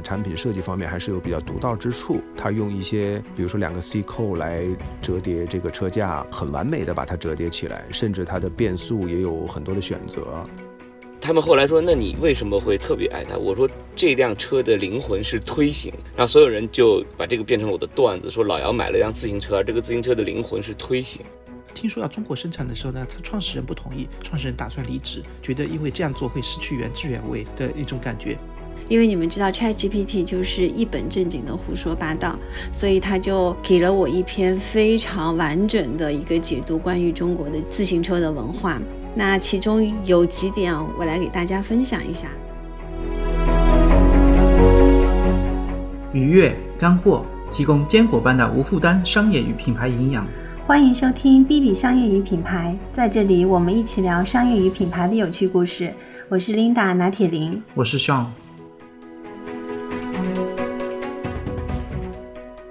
产品设计方面还是有比较独到之处。它用一些，比如说两个 C 扣来折叠这个车架，很完美的把它折叠起来，甚至它的变速也有很多的选择。他们后来说：“那你为什么会特别爱它？”我说：“这辆车的灵魂是推行。”然后所有人就把这个变成了我的段子，说老姚买了辆自行车，这个自行车的灵魂是推行。听说要中国生产的时候呢，他创始人不同意，创始人打算离职，觉得因为这样做会失去原汁原味的一种感觉。因为你们知道 ChatGPT 就是一本正经的胡说八道，所以他就给了我一篇非常完整的一个解读关于中国的自行车的文化。那其中有几点，我来给大家分享一下。愉悦干货，提供坚果般的无负担商业与品牌营养。欢迎收听 B B 商业与品牌，在这里我们一起聊商业与品牌的有趣故事。我是 Linda 拿铁林，我是 Sean。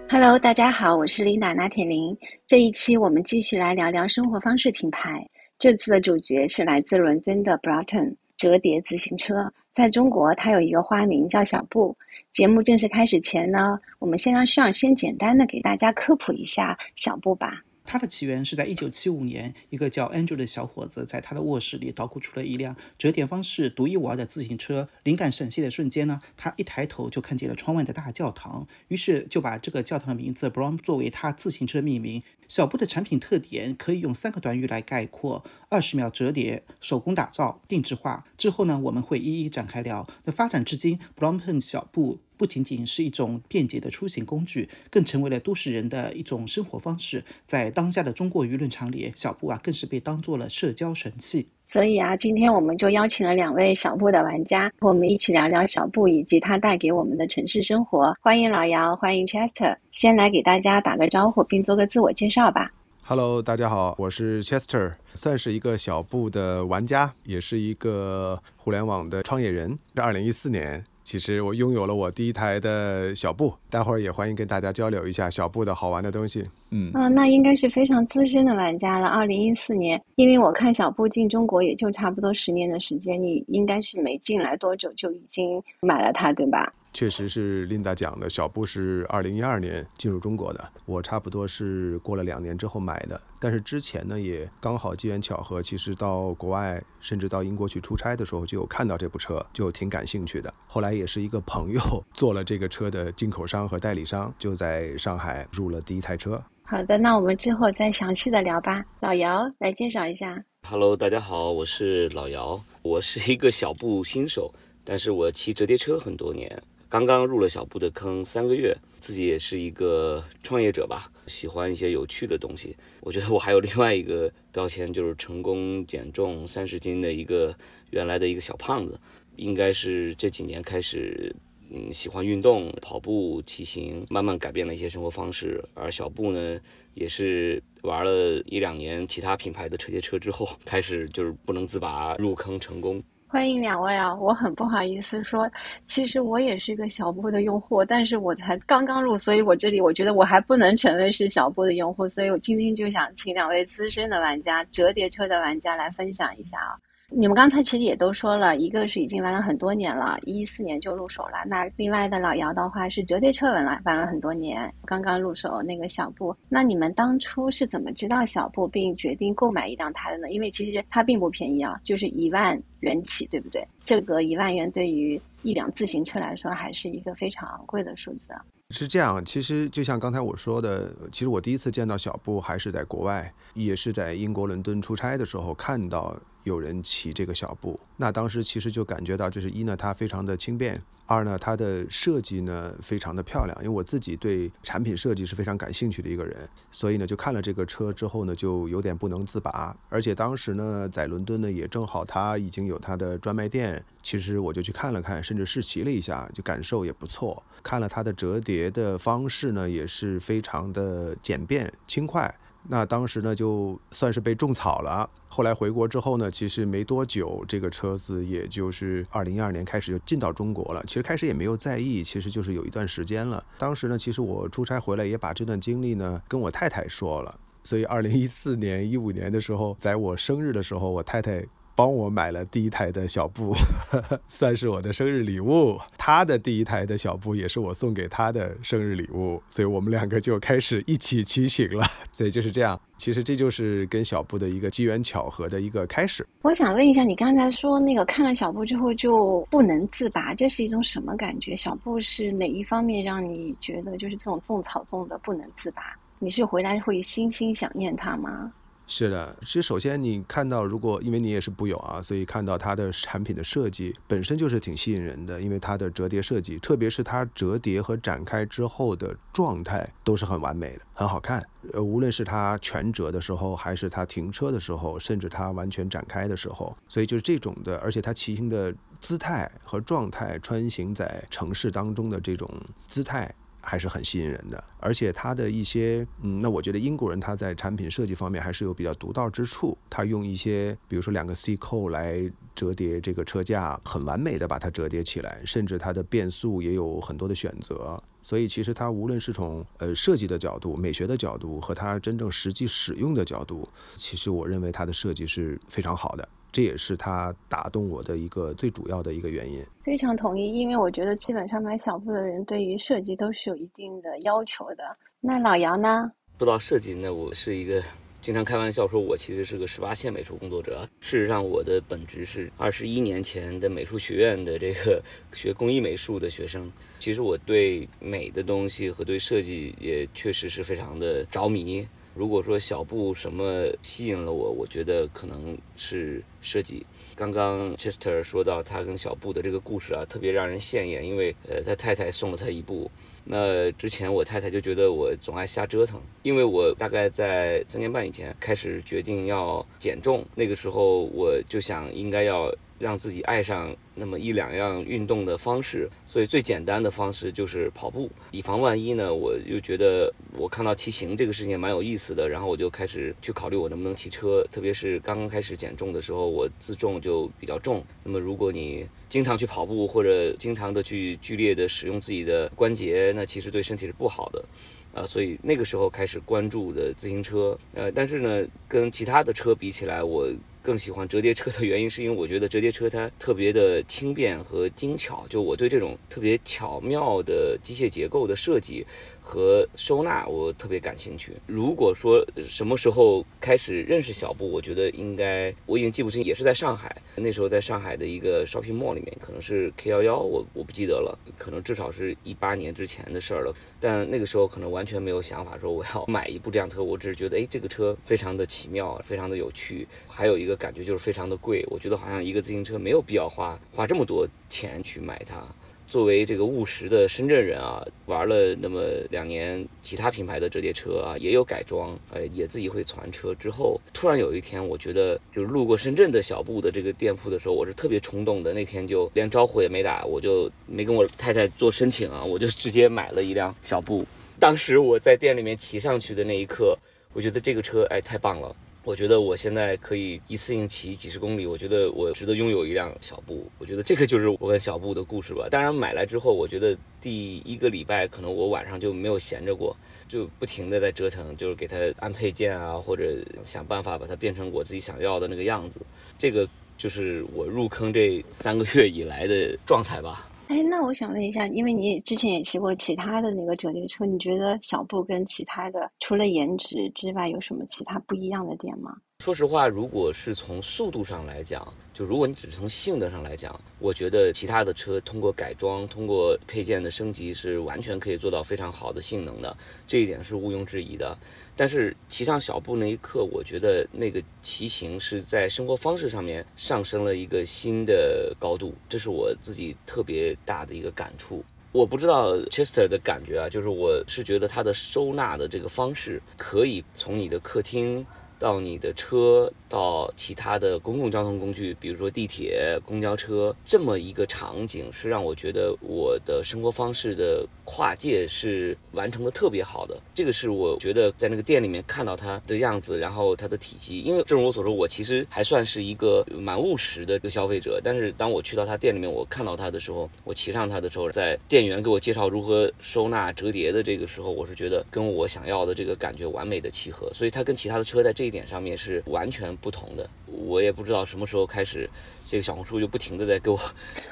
Hello，大家好，我是 Lina 拿铁林。这一期我们继续来聊聊生活方式品牌。这次的主角是来自伦敦的 Broughton 折叠自行车。在中国，它有一个花名叫小布。节目正式开始前呢，我们先让上先简单的给大家科普一下小布吧。它的起源是在一九七五年，一个叫 Andrew 的小伙子在他的卧室里捣鼓出了一辆折叠方式独一无二的自行车。灵感闪现的瞬间呢，他一抬头就看见了窗外的大教堂，于是就把这个教堂的名字 Brown 作为他自行车命名。小布的产品特点可以用三个短语来概括：二十秒折叠、手工打造、定制化。之后呢，我们会一一展开聊。那发展至今，Brompton 小布不仅仅是一种便捷的出行工具，更成为了都市人的一种生活方式。在当下的中国舆论场里，小布啊更是被当做了社交神器。所以啊，今天我们就邀请了两位小布的玩家，和我们一起聊聊小布以及它带给我们的城市生活。欢迎老姚，欢迎 Chester，先来给大家打个招呼，并做个自我介绍吧。Hello，大家好，我是 Chester，算是一个小布的玩家，也是一个互联网的创业人。这二零一四年。其实我拥有了我第一台的小布，待会儿也欢迎跟大家交流一下小布的好玩的东西。嗯，啊，那应该是非常资深的玩家了。二零一四年，因为我看小布进中国也就差不多十年的时间，你应该是没进来多久就已经买了它，对吧？确实是 Linda 讲的，小布是二零一二年进入中国的，我差不多是过了两年之后买的。但是之前呢，也刚好机缘巧合，其实到国外甚至到英国去出差的时候，就有看到这部车，就挺感兴趣的。后来也是一个朋友做了这个车的进口商和代理商，就在上海入了第一台车。好的，那我们之后再详细的聊吧。老姚来介绍一下。Hello，大家好，我是老姚，我是一个小布新手，但是我骑折叠车很多年。刚刚入了小布的坑三个月，自己也是一个创业者吧，喜欢一些有趣的东西。我觉得我还有另外一个标签，就是成功减重三十斤的一个原来的一个小胖子，应该是这几年开始，嗯，喜欢运动，跑步、骑行，慢慢改变了一些生活方式。而小布呢，也是玩了一两年其他品牌的车接车之后，开始就是不能自拔，入坑成功。欢迎两位啊！我很不好意思说，其实我也是个小布的用户，但是我才刚刚入，所以我这里我觉得我还不能成为是小布的用户，所以我今天就想请两位资深的玩家、折叠车的玩家来分享一下啊。你们刚才其实也都说了，一个是已经玩了很多年了，一四年就入手了。那另外的老姚的话是折叠车玩了玩了很多年，刚刚入手那个小布。那你们当初是怎么知道小布并决定购买一辆它的呢？因为其实它并不便宜啊，就是一万元起，对不对？这个一万元对于一辆自行车来说还是一个非常昂贵的数字。是这样，其实就像刚才我说的，其实我第一次见到小布还是在国外，也是在英国伦敦出差的时候看到。有人骑这个小布，那当时其实就感觉到，就是一呢，它非常的轻便；二呢，它的设计呢非常的漂亮。因为我自己对产品设计是非常感兴趣的一个人，所以呢，就看了这个车之后呢，就有点不能自拔。而且当时呢，在伦敦呢，也正好它已经有它的专卖店，其实我就去看了看，甚至试骑了一下，就感受也不错。看了它的折叠别的方式呢，也是非常的简便轻快。那当时呢，就算是被种草了。后来回国之后呢，其实没多久，这个车子也就是二零一二年开始就进到中国了。其实开始也没有在意，其实就是有一段时间了。当时呢，其实我出差回来也把这段经历呢跟我太太说了。所以二零一四年、一五年的时候，在我生日的时候，我太太帮我买了第一台的小布，算是我的生日礼物。他的第一台的小布也是我送给他的生日礼物，所以我们两个就开始一起骑行了。所以就是这样，其实这就是跟小布的一个机缘巧合的一个开始。我想问一下，你刚才说那个看了小布之后就不能自拔，这是一种什么感觉？小布是哪一方面让你觉得就是这种种草种的不能自拔？你是回来会心心想念他吗？是的，其实首先你看到，如果因为你也是布友啊，所以看到它的产品的设计本身就是挺吸引人的，因为它的折叠设计，特别是它折叠和展开之后的状态都是很完美的，很好看。呃，无论是它全折的时候，还是它停车的时候，甚至它完全展开的时候，所以就是这种的，而且它骑行的姿态和状态，穿行在城市当中的这种姿态。还是很吸引人的，而且它的一些，嗯，那我觉得英国人他在产品设计方面还是有比较独到之处。他用一些，比如说两个 C 扣来折叠这个车架，很完美的把它折叠起来，甚至它的变速也有很多的选择。所以其实它无论是从呃设计的角度、美学的角度和它真正实际使用的角度，其实我认为它的设计是非常好的。这也是他打动我的一个最主要的一个原因。非常同意，因为我觉得基本上买小布的人对于设计都是有一定的要求的。那老姚呢？说到设计，那我是一个经常开玩笑说，我其实是个十八线美术工作者。事实上，我的本职是二十一年前的美术学院的这个学工艺美术的学生。其实我对美的东西和对设计也确实是非常的着迷。如果说小布什么吸引了我，我觉得可能是设计。刚刚 Chester 说到他跟小布的这个故事啊，特别让人羡艳，因为呃他太太送了他一部。那之前我太太就觉得我总爱瞎折腾，因为我大概在三年半以前开始决定要减重，那个时候我就想应该要。让自己爱上那么一两样运动的方式，所以最简单的方式就是跑步。以防万一呢，我又觉得我看到骑行这个事情蛮有意思的，然后我就开始去考虑我能不能骑车。特别是刚刚开始减重的时候，我自重就比较重。那么如果你经常去跑步或者经常的去剧烈的使用自己的关节，那其实对身体是不好的。啊，所以那个时候开始关注的自行车。呃，但是呢，跟其他的车比起来，我。更喜欢折叠车的原因，是因为我觉得折叠车它特别的轻便和精巧。就我对这种特别巧妙的机械结构的设计。和收纳我特别感兴趣。如果说什么时候开始认识小布，我觉得应该我已经记不清，也是在上海。那时候在上海的一个 shopping mall 里面，可能是 K 幺幺，我我不记得了，可能至少是一八年之前的事儿了。但那个时候可能完全没有想法说我要买一部这辆车，我只是觉得哎这个车非常的奇妙，非常的有趣。还有一个感觉就是非常的贵，我觉得好像一个自行车没有必要花花这么多钱去买它。作为这个务实的深圳人啊，玩了那么两年其他品牌的折叠车啊，也有改装，呃，也自己会传车。之后突然有一天，我觉得就是路过深圳的小布的这个店铺的时候，我是特别冲动的。那天就连招呼也没打，我就没跟我太太做申请啊，我就直接买了一辆小布。当时我在店里面骑上去的那一刻，我觉得这个车哎太棒了。我觉得我现在可以一次性骑几十公里，我觉得我值得拥有一辆小布。我觉得这个就是我跟小布的故事吧。当然买来之后，我觉得第一个礼拜可能我晚上就没有闲着过，就不停的在折腾，就是给它安配件啊，或者想办法把它变成我自己想要的那个样子。这个就是我入坑这三个月以来的状态吧。哎，那我想问一下，因为你之前也骑过其他的那个折叠车，你觉得小布跟其他的除了颜值之外，有什么其他不一样的点吗？说实话，如果是从速度上来讲，就如果你只是从性能上来讲，我觉得其他的车通过改装、通过配件的升级是完全可以做到非常好的性能的，这一点是毋庸置疑的。但是骑上小布那一刻，我觉得那个骑行是在生活方式上面上升了一个新的高度，这是我自己特别大的一个感触。我不知道 Chester 的感觉啊，就是我是觉得它的收纳的这个方式，可以从你的客厅。到你的车，到其他的公共交通工具，比如说地铁、公交车，这么一个场景是让我觉得我的生活方式的跨界是完成的特别好的。这个是我觉得在那个店里面看到它的样子，然后它的体积。因为正如我所说，我其实还算是一个蛮务实的一个消费者。但是当我去到他店里面，我看到它的时候，我骑上它的时候，在店员给我介绍如何收纳折叠的这个时候，我是觉得跟我想要的这个感觉完美的契合。所以它跟其他的车在这。一点上面是完全不同的。我也不知道什么时候开始，这个小红书就不停的在给我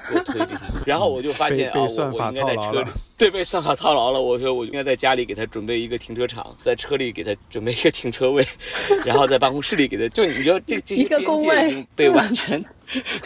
给我推这些，然后我就发现啊，我我应该在车里，对，被算法套牢了。我说我应该在家里给他准备一个停车场，在车里给他准备一个停车位，然后在办公室里给他，就你觉得这这些边界已经被完 全，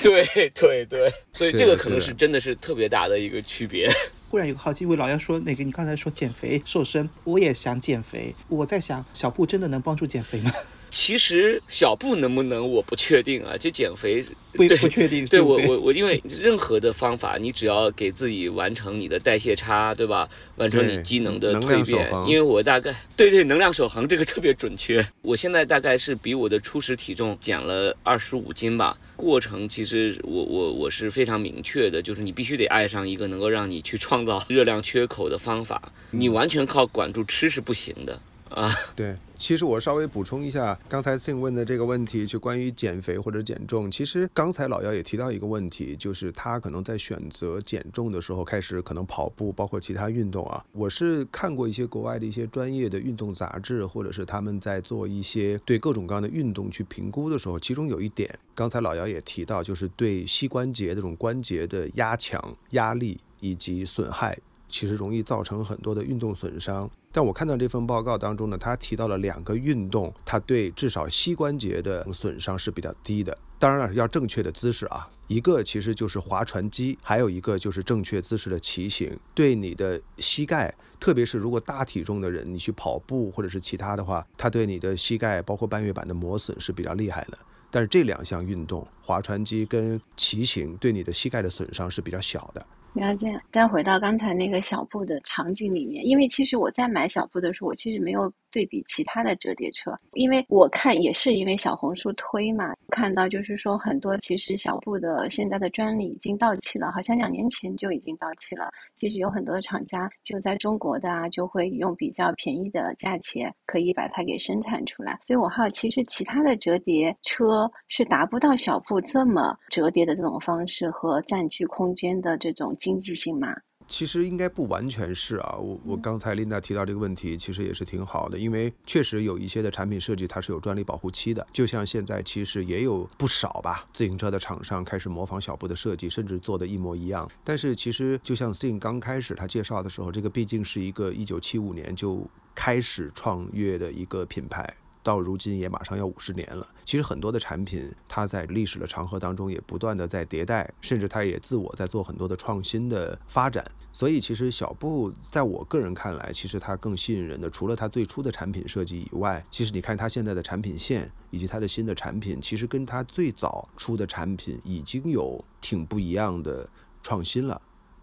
对对对，所以这个可能是真的是特别大的一个区别。忽然有个好奇，因为老姚说那个，你刚才说减肥瘦身，我也想减肥。我在想，小布真的能帮助减肥吗？其实小布能不能，我不确定啊。就减肥，不不确定。对我我我，因为任何的方法，你只要给自己完成你的代谢差，对吧？完成你机能的蜕变。因为我大概 对对，能量守恒这个特别准确。我现在大概是比我的初始体重减了二十五斤吧。过程其实我我我是非常明确的，就是你必须得爱上一个能够让你去创造热量缺口的方法，你完全靠管住吃是不行的。啊，对，其实我稍微补充一下刚才 Sing 问的这个问题，就关于减肥或者减重。其实刚才老姚也提到一个问题，就是他可能在选择减重的时候，开始可能跑步，包括其他运动啊。我是看过一些国外的一些专业的运动杂志，或者是他们在做一些对各种各样的运动去评估的时候，其中有一点，刚才老姚也提到，就是对膝关节这种关节的压强、压力以及损害。其实容易造成很多的运动损伤，但我看到这份报告当中呢，他提到了两个运动，它对至少膝关节的损伤是比较低的。当然了，要正确的姿势啊，一个其实就是划船机，还有一个就是正确姿势的骑行，对你的膝盖，特别是如果大体重的人，你去跑步或者是其他的话，它对你的膝盖包括半月板的磨损是比较厉害的。但是这两项运动，划船机跟骑行，对你的膝盖的损伤是比较小的。了解。再回到刚才那个小布的场景里面，因为其实我在买小布的时候，我其实没有。对比其他的折叠车，因为我看也是因为小红书推嘛，看到就是说很多其实小布的现在的专利已经到期了，好像两年前就已经到期了。其实有很多的厂家就在中国的啊，就会用比较便宜的价钱可以把它给生产出来。所以我好奇，其实其他的折叠车是达不到小布这么折叠的这种方式和占据空间的这种经济性吗？其实应该不完全是啊，我我刚才琳达提到这个问题，其实也是挺好的，因为确实有一些的产品设计它是有专利保护期的，就像现在其实也有不少吧，自行车的厂商开始模仿小布的设计，甚至做的一模一样。但是其实就像 Sting 刚开始他介绍的时候，这个毕竟是一个一九七五年就开始创业的一个品牌。到如今也马上要五十年了。其实很多的产品，它在历史的长河当中也不断的在迭代，甚至它也自我在做很多的创新的发展。所以其实小布在我个人看来，其实它更吸引人的，除了它最初的产品设计以外，其实你看它现在的产品线以及它的新的产品，其实跟它最早出的产品已经有挺不一样的创新了。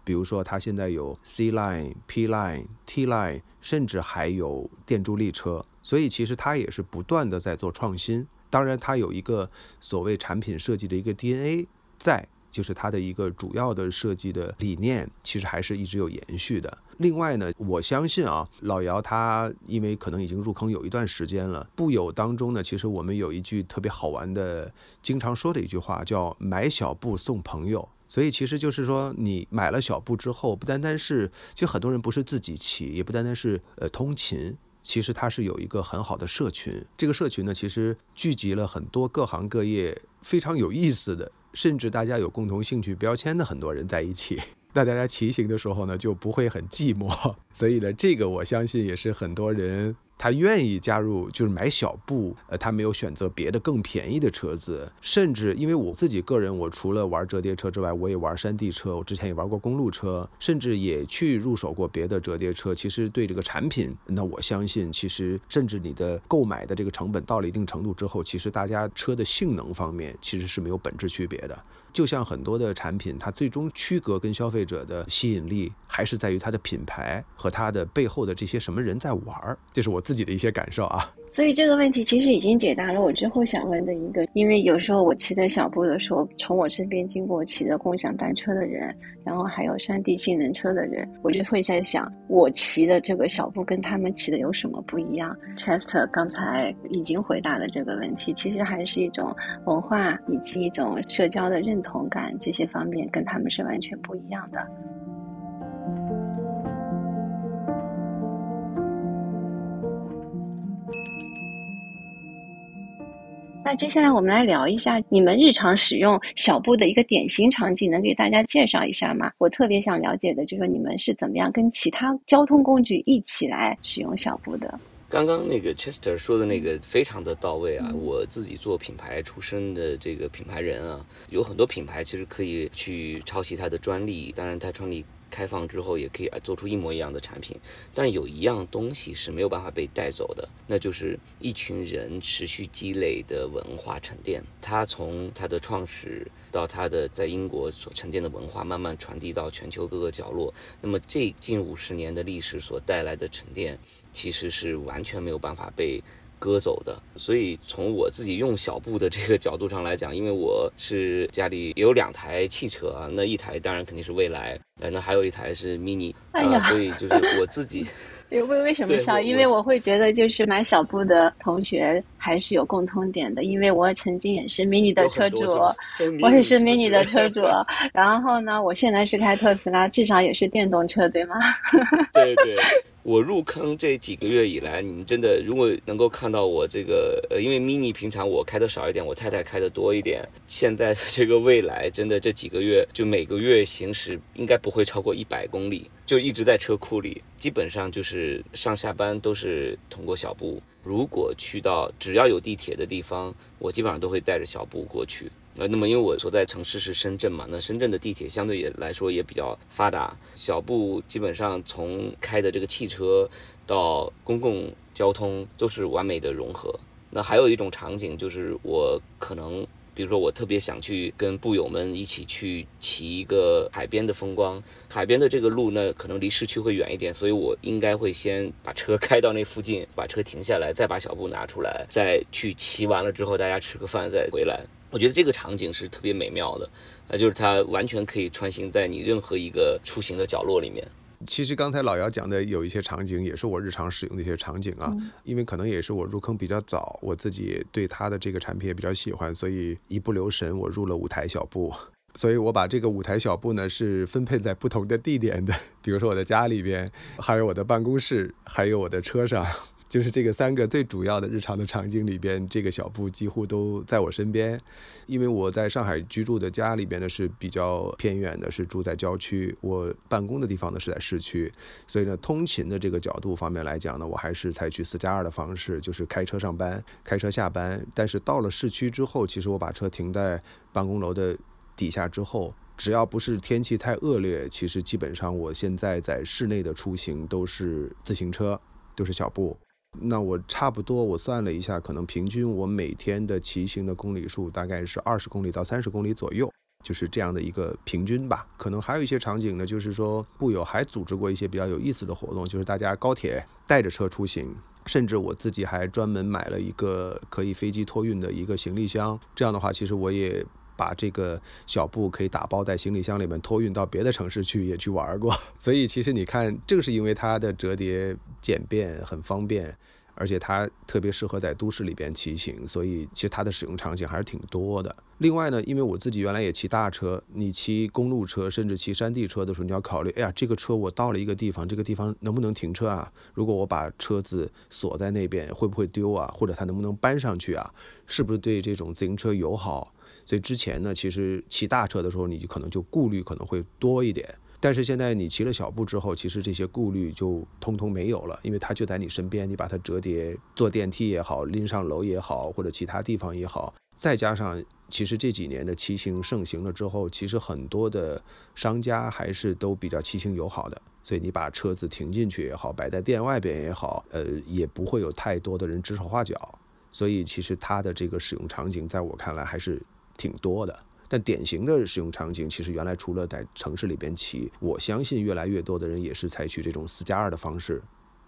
比如说它现在有 C line、P line、T line，甚至还有电助力车。所以其实它也是不断的在做创新，当然它有一个所谓产品设计的一个 DNA 在，就是它的一个主要的设计的理念，其实还是一直有延续的。另外呢，我相信啊，老姚他因为可能已经入坑有一段时间了，布友当中呢，其实我们有一句特别好玩的，经常说的一句话叫“买小布送朋友”，所以其实就是说你买了小布之后，不单单是，其实很多人不是自己骑，也不单单是呃通勤。其实它是有一个很好的社群，这个社群呢，其实聚集了很多各行各业非常有意思的，甚至大家有共同兴趣标签的很多人在一起。那大家骑行的时候呢，就不会很寂寞。所以呢，这个我相信也是很多人。他愿意加入，就是买小布，呃，他没有选择别的更便宜的车子，甚至因为我自己个人，我除了玩折叠车之外，我也玩山地车，我之前也玩过公路车，甚至也去入手过别的折叠车。其实对这个产品，那我相信，其实甚至你的购买的这个成本到了一定程度之后，其实大家车的性能方面其实是没有本质区别的。就像很多的产品，它最终区隔跟消费者的吸引力，还是在于它的品牌和它的背后的这些什么人在玩儿，这是我自己的一些感受啊。所以这个问题其实已经解答了我之后想问的一个，因为有时候我骑着小步的时候，从我身边经过骑着共享单车的人，然后还有山地性能车的人，我就会在想，我骑的这个小步跟他们骑的有什么不一样？Chester 刚才已经回答了这个问题，其实还是一种文化以及一种社交的认同感这些方面跟他们是完全不一样的。那接下来我们来聊一下你们日常使用小布的一个典型场景，能给大家介绍一下吗？我特别想了解的就是你们是怎么样跟其他交通工具一起来使用小布的。刚刚那个 Chester 说的那个非常的到位啊！我自己做品牌出身的这个品牌人啊，有很多品牌其实可以去抄袭它的专利，当然它专利开放之后也可以啊做出一模一样的产品。但有一样东西是没有办法被带走的，那就是一群人持续积累的文化沉淀。它从它的创始到它的在英国所沉淀的文化，慢慢传递到全球各个角落。那么这近五十年的历史所带来的沉淀。其实是完全没有办法被割走的，所以从我自己用小布的这个角度上来讲，因为我是家里有两台汽车啊，那一台当然肯定是蔚来，呃，那还有一台是 mini，啊，所以就是我自己。为为什么笑？因为我会觉得，就是买小布的同学还是有共通点的，因为我曾经也是 mini 的车主，我也是 mini 的车主。然后呢，我现在是开特斯拉，至少也是电动车，对吗？对对。我入坑这几个月以来，你们真的如果能够看到我这个，呃，因为 mini 平常我开的少一点，我太太开的多一点。现在的这个未来，真的这几个月就每个月行驶应该不会超过一百公里，就一直在车库里，基本上就是上下班都是通过小布。如果去到只要有地铁的地方，我基本上都会带着小布过去。呃，那么因为我所在城市是深圳嘛，那深圳的地铁相对也来说也比较发达，小布基本上从开的这个汽车到公共交通都是完美的融合。那还有一种场景就是我可能，比如说我特别想去跟步友们一起去骑一个海边的风光，海边的这个路呢可能离市区会远一点，所以我应该会先把车开到那附近，把车停下来，再把小布拿出来，再去骑完了之后大家吃个饭再回来。我觉得这个场景是特别美妙的，啊，就是它完全可以穿行在你任何一个出行的角落里面。其实刚才老姚讲的有一些场景，也是我日常使用的一些场景啊，因为可能也是我入坑比较早，我自己对它的这个产品也比较喜欢，所以一不留神我入了舞台小布，所以我把这个舞台小布呢是分配在不同的地点的，比如说我的家里边，还有我的办公室，还有我的车上。就是这个三个最主要的日常的场景里边，这个小布几乎都在我身边。因为我在上海居住的家里边呢是比较偏远的，是住在郊区；我办公的地方呢是在市区，所以呢，通勤的这个角度方面来讲呢，我还是采取四加二的方式，就是开车上班，开车下班。但是到了市区之后，其实我把车停在办公楼的底下之后，只要不是天气太恶劣，其实基本上我现在在室内的出行都是自行车，都是小布。那我差不多，我算了一下，可能平均我每天的骑行的公里数大概是二十公里到三十公里左右，就是这样的一个平均吧。可能还有一些场景呢，就是说布友还组织过一些比较有意思的活动，就是大家高铁带着车出行，甚至我自己还专门买了一个可以飞机托运的一个行李箱。这样的话，其实我也。把这个小布可以打包在行李箱里面托运到别的城市去，也去玩过。所以其实你看，正是因为它的折叠简便、很方便，而且它特别适合在都市里边骑行，所以其实它的使用场景还是挺多的。另外呢，因为我自己原来也骑大车，你骑公路车甚至骑山地车的时候，你要考虑，哎呀，这个车我到了一个地方，这个地方能不能停车啊？如果我把车子锁在那边，会不会丢啊？或者它能不能搬上去啊？是不是对这种自行车友好？所以之前呢，其实骑大车的时候，你就可能就顾虑可能会多一点。但是现在你骑了小步之后，其实这些顾虑就通通没有了，因为它就在你身边，你把它折叠，坐电梯也好，拎上楼也好，或者其他地方也好。再加上，其实这几年的骑行盛行了之后，其实很多的商家还是都比较骑行友好的。所以你把车子停进去也好，摆在店外边也好，呃，也不会有太多的人指手画脚。所以其实它的这个使用场景，在我看来还是。挺多的，但典型的使用场景，其实原来除了在城市里边骑，我相信越来越多的人也是采取这种四加二的方式，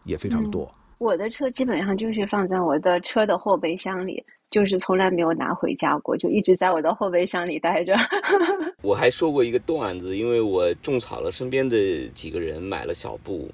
也非常多。我的车基本上就是放在我的车的后备箱里，就是从来没有拿回家过，就一直在我的后备箱里待着。我还说过一个段子，因为我种草了身边的几个人买了小布，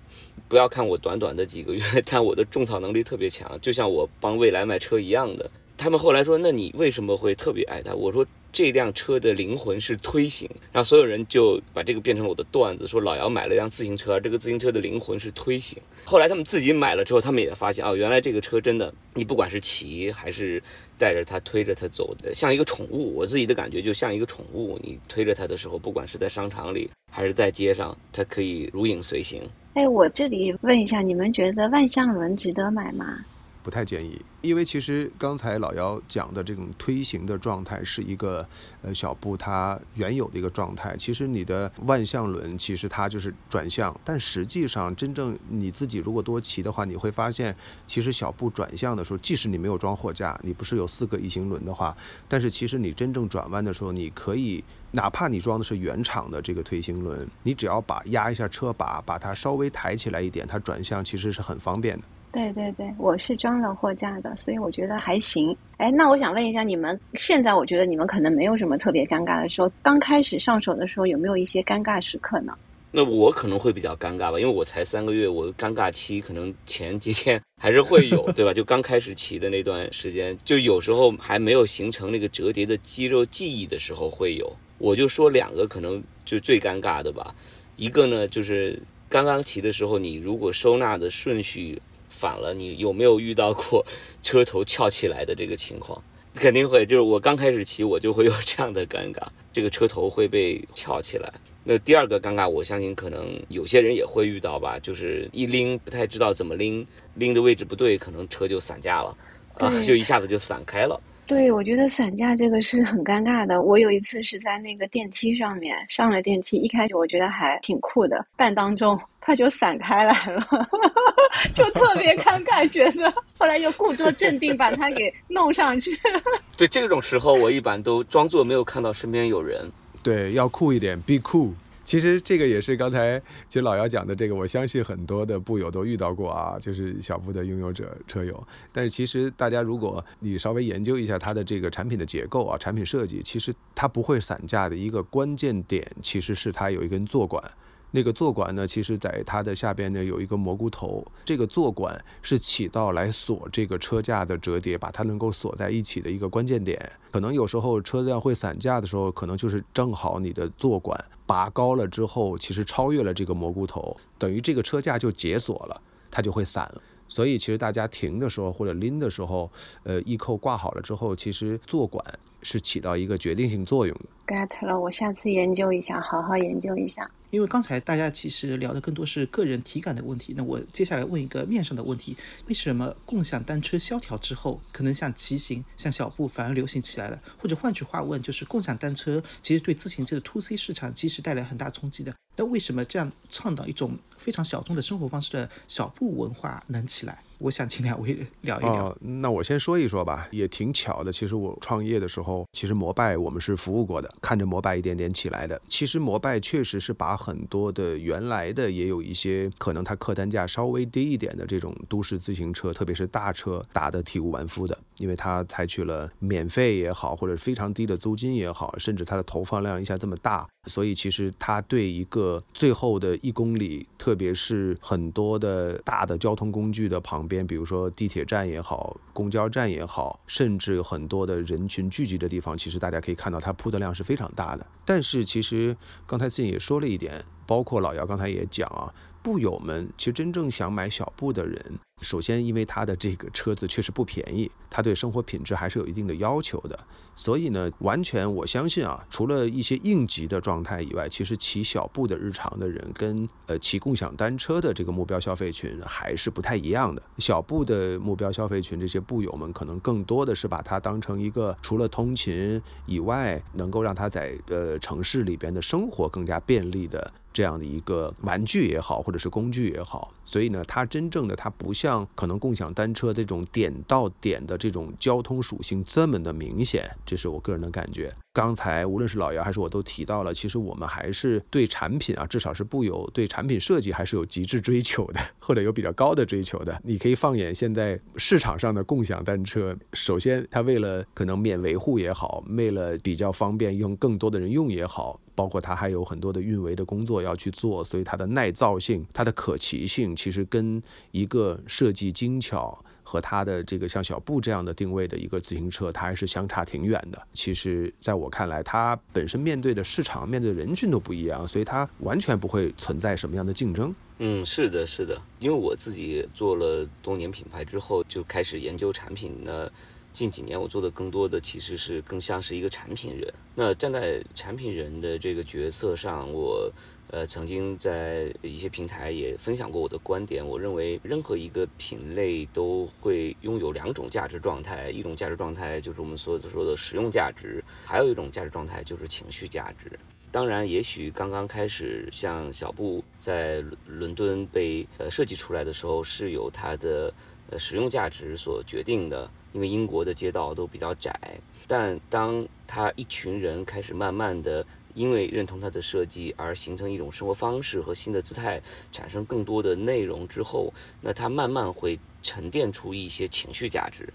不要看我短短的几个月，但我的种草能力特别强，就像我帮未来买车一样的。他们后来说：“那你为什么会特别爱它？”我说：“这辆车的灵魂是推行，然后所有人就把这个变成了我的段子，说老姚买了辆自行车，这个自行车的灵魂是推行。后来他们自己买了之后，他们也发现哦，原来这个车真的，你不管是骑还是带着它推着它走的，像一个宠物。我自己的感觉就像一个宠物，你推着它的时候，不管是在商场里还是在街上，它可以如影随形。哎，我这里问一下，你们觉得万向轮值得买吗？不太建议，因为其实刚才老姚讲的这种推行的状态是一个呃小步它原有的一个状态。其实你的万向轮其实它就是转向，但实际上真正你自己如果多骑的话，你会发现其实小步转向的时候，即使你没有装货架，你不是有四个异形轮的话，但是其实你真正转弯的时候，你可以哪怕你装的是原厂的这个推行轮，你只要把压一下车把，把它稍微抬起来一点，它转向其实是很方便的。对对对，我是装了货架的，所以我觉得还行。哎，那我想问一下，你们现在我觉得你们可能没有什么特别尴尬的时候，刚开始上手的时候有没有一些尴尬时刻呢？那我可能会比较尴尬吧，因为我才三个月，我尴尬期可能前几天 还是会有，对吧？就刚开始骑的那段时间，就有时候还没有形成那个折叠的肌肉记忆的时候会有。我就说两个可能就最尴尬的吧，一个呢就是刚刚骑的时候，你如果收纳的顺序。反了，你有没有遇到过 车头翘起来的这个情况？肯定会，就是我刚开始骑，我就会有这样的尴尬，这个车头会被翘起来。那第二个尴尬，我相信可能有些人也会遇到吧，就是一拎不太知道怎么拎，拎的位置不对，可能车就散架了，啊，就一下子就散开了。对，我觉得散架这个是很尴尬的。我有一次是在那个电梯上面上了电梯，一开始我觉得还挺酷的，半当中它就散开来了，就特别 尴尬，觉得后来又故作镇定把它给弄上去。对这种时候，我一般都装作没有看到身边有人。对，要酷一点，be cool。其实这个也是刚才其实老姚讲的这个，我相信很多的步友都遇到过啊，就是小步的拥有者车友。但是其实大家如果你稍微研究一下它的这个产品的结构啊，产品设计，其实它不会散架的一个关键点，其实是它有一根坐管。那个坐管呢，其实在它的下边呢有一个蘑菇头，这个坐管是起到来锁这个车架的折叠，把它能够锁在一起的一个关键点。可能有时候车辆会散架的时候，可能就是正好你的坐管拔高了之后，其实超越了这个蘑菇头，等于这个车架就解锁了，它就会散了。所以其实大家停的时候或者拎的时候，呃，衣扣挂好了之后，其实坐管是起到一个决定性作用的。Get 了，我下次研究一下，好好研究一下。因为刚才大家其实聊的更多是个人体感的问题，那我接下来问一个面上的问题：为什么共享单车萧条之后，可能像骑行、像小步反而流行起来了？或者换句话问，就是共享单车其实对自行车的 to C 市场其实带来很大冲击的。那为什么这样倡导一种非常小众的生活方式的小步文化能起来？我想请两位聊一聊。那我先说一说吧，也挺巧的。其实我创业的时候，其实摩拜我们是服务过的，看着摩拜一点点起来的。其实摩拜确实是把很多的原来的也有一些可能它客单价稍微低一点的这种都市自行车，特别是大车打得体无完肤的，因为它采取了免费也好，或者非常低的租金也好，甚至它的投放量一下这么大，所以其实它对一个最后的一公里，特别是很多的大的交通工具的旁。边，比如说地铁站也好，公交站也好，甚至有很多的人群聚集的地方，其实大家可以看到它铺的量是非常大的。但是其实刚才自己也说了一点，包括老姚刚才也讲啊，步友们其实真正想买小步的人。首先，因为他的这个车子确实不便宜，他对生活品质还是有一定的要求的，所以呢，完全我相信啊，除了一些应急的状态以外，其实骑小步的日常的人跟呃骑共享单车的这个目标消费群还是不太一样的。小步的目标消费群，这些步友们可能更多的是把它当成一个除了通勤以外，能够让他在呃城市里边的生活更加便利的。这样的一个玩具也好，或者是工具也好，所以呢，它真正的它不像可能共享单车这种点到点的这种交通属性这么的明显，这是我个人的感觉。刚才无论是老姚还是我都提到了，其实我们还是对产品啊，至少是不有对产品设计还是有极致追求的，或者有比较高的追求的。你可以放眼现在市场上的共享单车，首先它为了可能免维护也好，为了比较方便用更多的人用也好，包括它还有很多的运维的工作要去做，所以它的耐造性、它的可骑性，其实跟一个设计精巧。和它的这个像小布这样的定位的一个自行车，它还是相差挺远的。其实，在我看来，它本身面对的市场、面对人群都不一样，所以它完全不会存在什么样的竞争。嗯，是的，是的，因为我自己做了多年品牌之后，就开始研究产品呢。近几年我做的更多的其实是更像是一个产品人。那站在产品人的这个角色上，我呃曾经在一些平台也分享过我的观点。我认为任何一个品类都会拥有两种价值状态，一种价值状态就是我们所说的实用价值，还有一种价值状态就是情绪价值。当然，也许刚刚开始，像小布在伦敦被呃设计出来的时候，是有它的呃实用价值所决定的。因为英国的街道都比较窄，但当他一群人开始慢慢的因为认同他的设计而形成一种生活方式和新的姿态，产生更多的内容之后，那他慢慢会沉淀出一些情绪价值。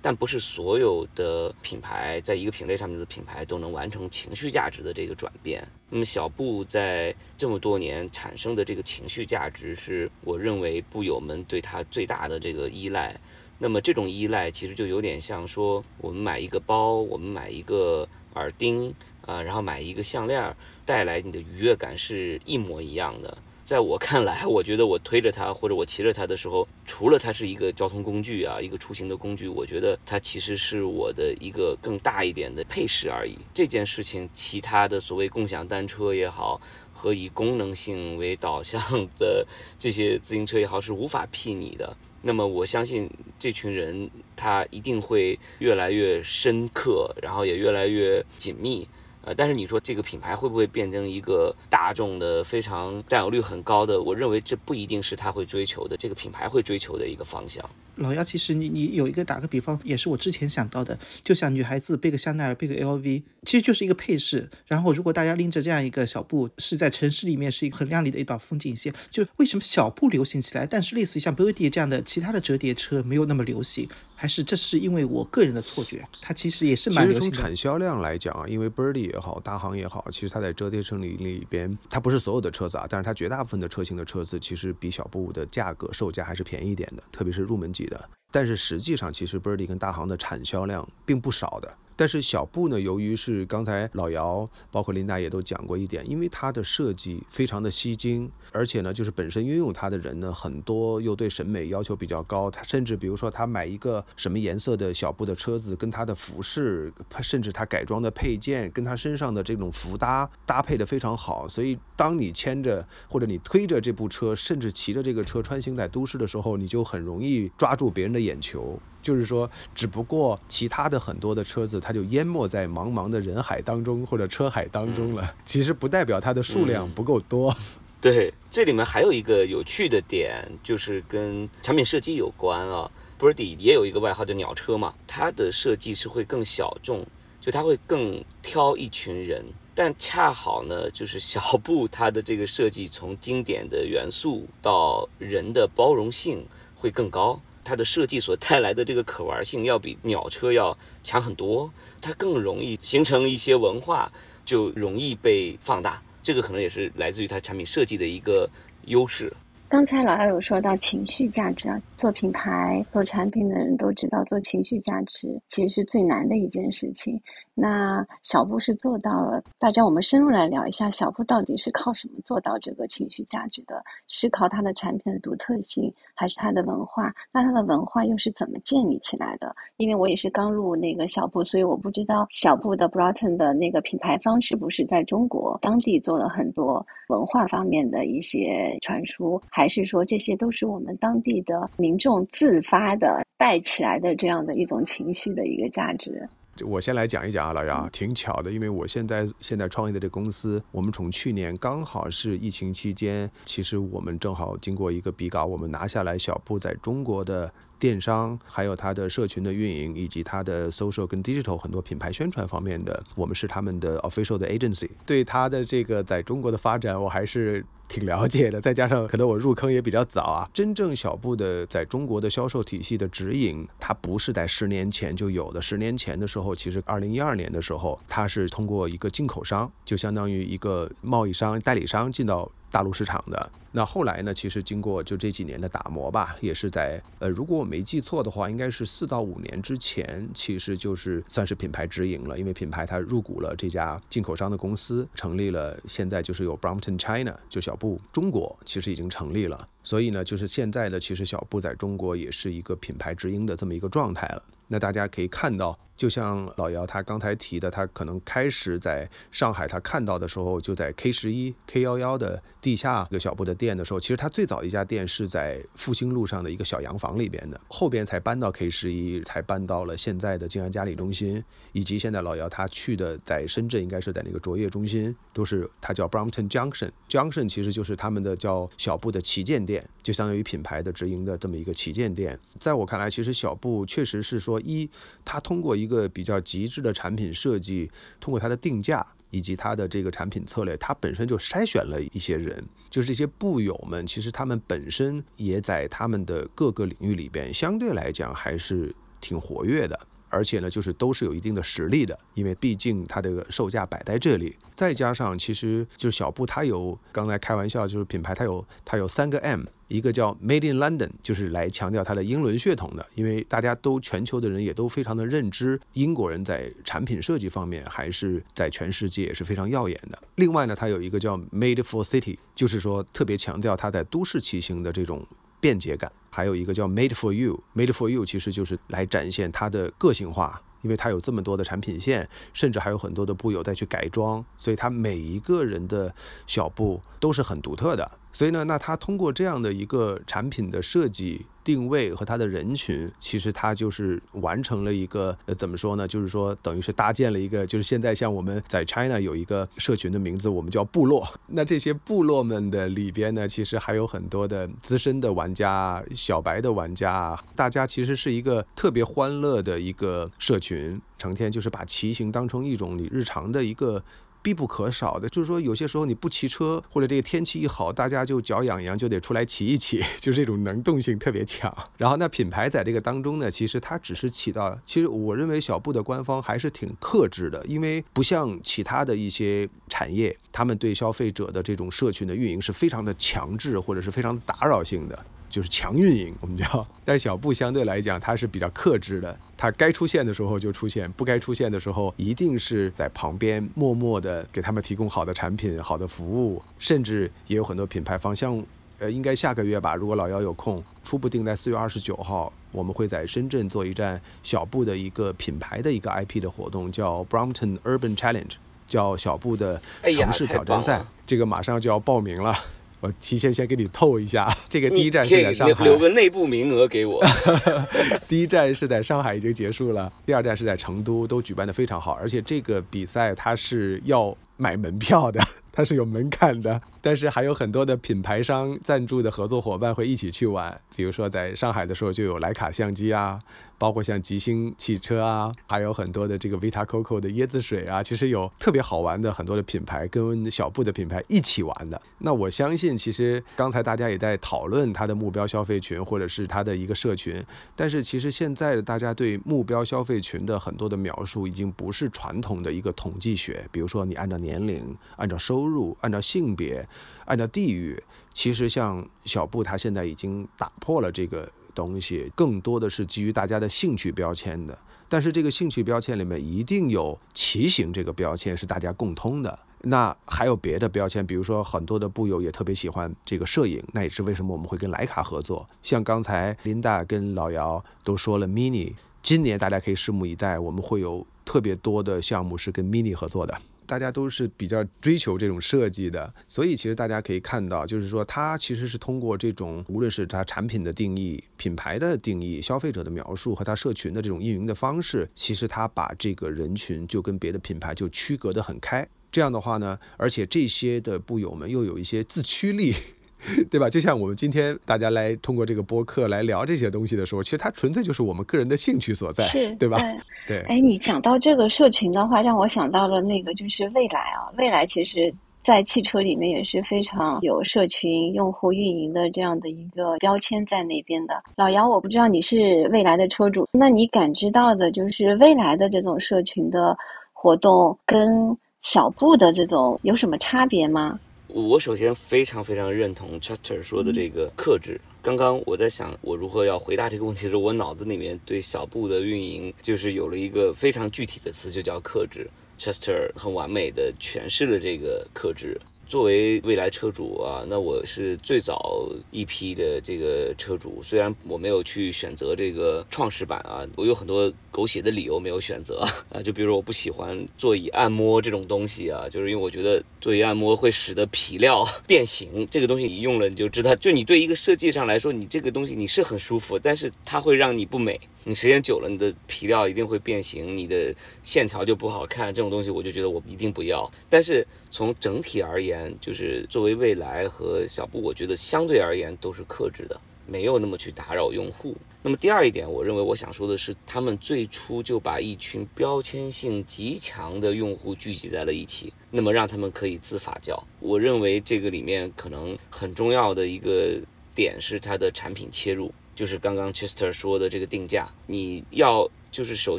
但不是所有的品牌在一个品类上面的品牌都能完成情绪价值的这个转变。那么小布在这么多年产生的这个情绪价值，是我认为布友们对他最大的这个依赖。那么这种依赖其实就有点像说，我们买一个包，我们买一个耳钉啊，然后买一个项链，带来你的愉悦感是一模一样的。在我看来，我觉得我推着它或者我骑着它的时候，除了它是一个交通工具啊，一个出行的工具，我觉得它其实是我的一个更大一点的配饰而已。这件事情，其他的所谓共享单车也好，和以功能性为导向的这些自行车也好，是无法媲拟的。那么我相信这群人他一定会越来越深刻，然后也越来越紧密，呃，但是你说这个品牌会不会变成一个大众的非常占有率很高的？我认为这不一定是他会追求的，这个品牌会追求的一个方向。老姚，其实你你有一个打个比方，也是我之前想到的，就像女孩子背个香奈儿，背个 LV，其实就是一个配饰。然后如果大家拎着这样一个小布，是在城市里面是一个很亮丽的一道风景线。就为什么小布流行起来，但是类似于像 Birdy 这样的其他的折叠车没有那么流行？还是这是因为我个人的错觉？它其实也是蛮流行的。从产销量来讲啊，因为 Birdy 也好，大行也好，其实它在折叠车里里边，它不是所有的车子啊，但是它绝大部分的车型的车子，其实比小布的价格售价还是便宜一点的，特别是入门级的。但是实际上，其实 Birdy 跟大行的产销量并不少的。但是小布呢，由于是刚才老姚包括琳达也都讲过一点，因为它的设计非常的吸睛，而且呢，就是本身拥有它的人呢，很多又对审美要求比较高。他甚至比如说他买一个什么颜色的小布的车子，跟他的服饰，甚至他改装的配件，跟他身上的这种服搭搭配的非常好。所以当你牵着或者你推着这部车，甚至骑着这个车穿行在都市的时候，你就很容易抓住别人的眼球。就是说，只不过其他的很多的车子，它就淹没在茫茫的人海当中或者车海当中了。其实不代表它的数量不够多。对，这里面还有一个有趣的点，就是跟产品设计有关啊。b i r d e 也有一个外号叫“鸟车”嘛，它的设计是会更小众，就它会更挑一群人。但恰好呢，就是小布它的这个设计，从经典的元素到人的包容性会更高。它的设计所带来的这个可玩性要比鸟车要强很多，它更容易形成一些文化，就容易被放大。这个可能也是来自于它产品设计的一个优势。刚才老二有说到情绪价值啊，做品牌、做产品的人都知道，做情绪价值其实是最难的一件事情。那小布是做到了，大家我们深入来聊一下，小布到底是靠什么做到这个情绪价值的？是靠它的产品的独特性，还是它的文化？那它的文化又是怎么建立起来的？因为我也是刚入那个小布，所以我不知道小布的 Broughton 的那个品牌方是不是在中国当地做了很多文化方面的一些传输，还是说这些都是我们当地的民众自发的带起来的这样的一种情绪的一个价值？我先来讲一讲啊，老杨，挺巧的，因为我现在现在创业的这公司，我们从去年刚好是疫情期间，其实我们正好经过一个比稿，我们拿下来小布在中国的电商，还有它的社群的运营，以及它的 social 跟 digital 很多品牌宣传方面的，我们是他们的 official 的 agency，对它的这个在中国的发展，我还是。挺了解的，再加上可能我入坑也比较早啊。真正小布的在中国的销售体系的指引，它不是在十年前就有的。十年前的时候，其实二零一二年的时候，它是通过一个进口商，就相当于一个贸易商、代理商进到。大陆市场的。那后来呢，其实经过就这几年的打磨吧，也是在呃，如果我没记错的话，应该是四到五年之前，其实就是算是品牌直营了，因为品牌它入股了这家进口商的公司，成立了，现在就是有 Brompton China，就小布中国，其实已经成立了。所以呢，就是现在的其实小布在中国也是一个品牌直营的这么一个状态了。那大家可以看到。就像老姚他刚才提的，他可能开始在上海，他看到的时候就在 K 十一、K 幺幺的地下一个小布的店的时候，其实他最早一家店是在复兴路上的一个小洋房里边的，后边才搬到 K 十一，才搬到了现在的静安嘉里中心，以及现在老姚他去的在深圳，应该是在那个卓越中心，都是他叫 Brompton Junction，Junction 其实就是他们的叫小布的旗舰店，就相当于品牌的直营的这么一个旗舰店。在我看来，其实小布确实是说一，他通过一一个比较极致的产品设计，通过它的定价以及它的这个产品策略，它本身就筛选了一些人，就是这些布友们，其实他们本身也在他们的各个领域里边，相对来讲还是挺活跃的，而且呢，就是都是有一定的实力的，因为毕竟它这个售价摆在这里，再加上其实就是小布，它有刚才开玩笑，就是品牌它有它有三个 M。一个叫 Made in London，就是来强调它的英伦血统的，因为大家都全球的人也都非常的认知，英国人在产品设计方面还是在全世界也是非常耀眼的。另外呢，它有一个叫 Made for City，就是说特别强调它在都市骑行的这种便捷感。还有一个叫 Made for You，Made for You 其实就是来展现它的个性化。因为它有这么多的产品线，甚至还有很多的布友再去改装，所以它每一个人的小布都是很独特的。所以呢，那它通过这样的一个产品的设计。定位和它的人群，其实它就是完成了一个呃，怎么说呢？就是说，等于是搭建了一个，就是现在像我们在 China 有一个社群的名字，我们叫部落。那这些部落们的里边呢，其实还有很多的资深的玩家、小白的玩家，大家其实是一个特别欢乐的一个社群，成天就是把骑行当成一种你日常的一个。必不可少的，就是说有些时候你不骑车，或者这个天气一好，大家就脚痒痒，就得出来骑一骑，就是这种能动性特别强。然后那品牌在这个当中呢，其实它只是起到，其实我认为小布的官方还是挺克制的，因为不像其他的一些产业，他们对消费者的这种社群的运营是非常的强制，或者是非常打扰性的。就是强运营，我们叫。但是小布相对来讲，它是比较克制的，它该出现的时候就出现，不该出现的时候，一定是在旁边默默的给他们提供好的产品、好的服务，甚至也有很多品牌方，像呃，应该下个月吧，如果老姚有空，初步定在四月二十九号，我们会在深圳做一站小布的一个品牌的一个 IP 的活动，叫 Brompton Urban Challenge，叫小布的城市挑战赛，这个马上就要报名了。我提前先给你透一下，这个第一站是在上海，留个内部名额给我。第一站是在上海已经结束了，第二站是在成都，都举办的非常好，而且这个比赛它是要买门票的，它是有门槛的。但是还有很多的品牌商赞助的合作伙伴会一起去玩，比如说在上海的时候就有徕卡相机啊，包括像吉星汽车啊，还有很多的这个 Vita Coco 的椰子水啊，其实有特别好玩的很多的品牌跟小布的品牌一起玩的。那我相信，其实刚才大家也在讨论它的目标消费群或者是它的一个社群，但是其实现在大家对目标消费群的很多的描述已经不是传统的一个统计学，比如说你按照你年龄、按照收入、按照性别。按照地域，其实像小布，他现在已经打破了这个东西，更多的是基于大家的兴趣标签的。但是这个兴趣标签里面一定有骑行这个标签是大家共通的。那还有别的标签，比如说很多的布友也特别喜欢这个摄影，那也是为什么我们会跟徕卡合作。像刚才琳达跟老姚都说了，mini，今年大家可以拭目以待，我们会有特别多的项目是跟 mini 合作的。大家都是比较追求这种设计的，所以其实大家可以看到，就是说它其实是通过这种，无论是它产品的定义、品牌的定义、消费者的描述和它社群的这种运营的方式，其实它把这个人群就跟别的品牌就区隔得很开。这样的话呢，而且这些的布友们又有一些自驱力。对吧？就像我们今天大家来通过这个播客来聊这些东西的时候，其实它纯粹就是我们个人的兴趣所在，是，对吧？对。哎，你讲到这个社群的话，让我想到了那个就是未来啊，未来其实在汽车里面也是非常有社群用户运营的这样的一个标签在那边的。老姚，我不知道你是未来的车主，那你感知到的就是未来的这种社群的活动跟小布的这种有什么差别吗？我首先非常非常认同 Chester 说的这个克制。刚刚我在想我如何要回答这个问题的时候，我脑子里面对小布的运营就是有了一个非常具体的词，就叫克制。Chester 很完美的诠释了这个克制。作为未来车主啊，那我是最早一批的这个车主。虽然我没有去选择这个创始版啊，我有很多狗血的理由没有选择啊。就比如我不喜欢座椅按摩这种东西啊，就是因为我觉得座椅按摩会使得皮料 变形。这个东西你用了你就知道，就你对一个设计上来说，你这个东西你是很舒服，但是它会让你不美。你时间久了，你的皮料一定会变形，你的线条就不好看。这种东西我就觉得我一定不要。但是从整体而言，就是作为未来和小布，我觉得相对而言都是克制的，没有那么去打扰用户。那么第二一点，我认为我想说的是，他们最初就把一群标签性极强的用户聚集在了一起，那么让他们可以自发教。我认为这个里面可能很重要的一个点是它的产品切入。就是刚刚 Chester 说的这个定价，你要就是首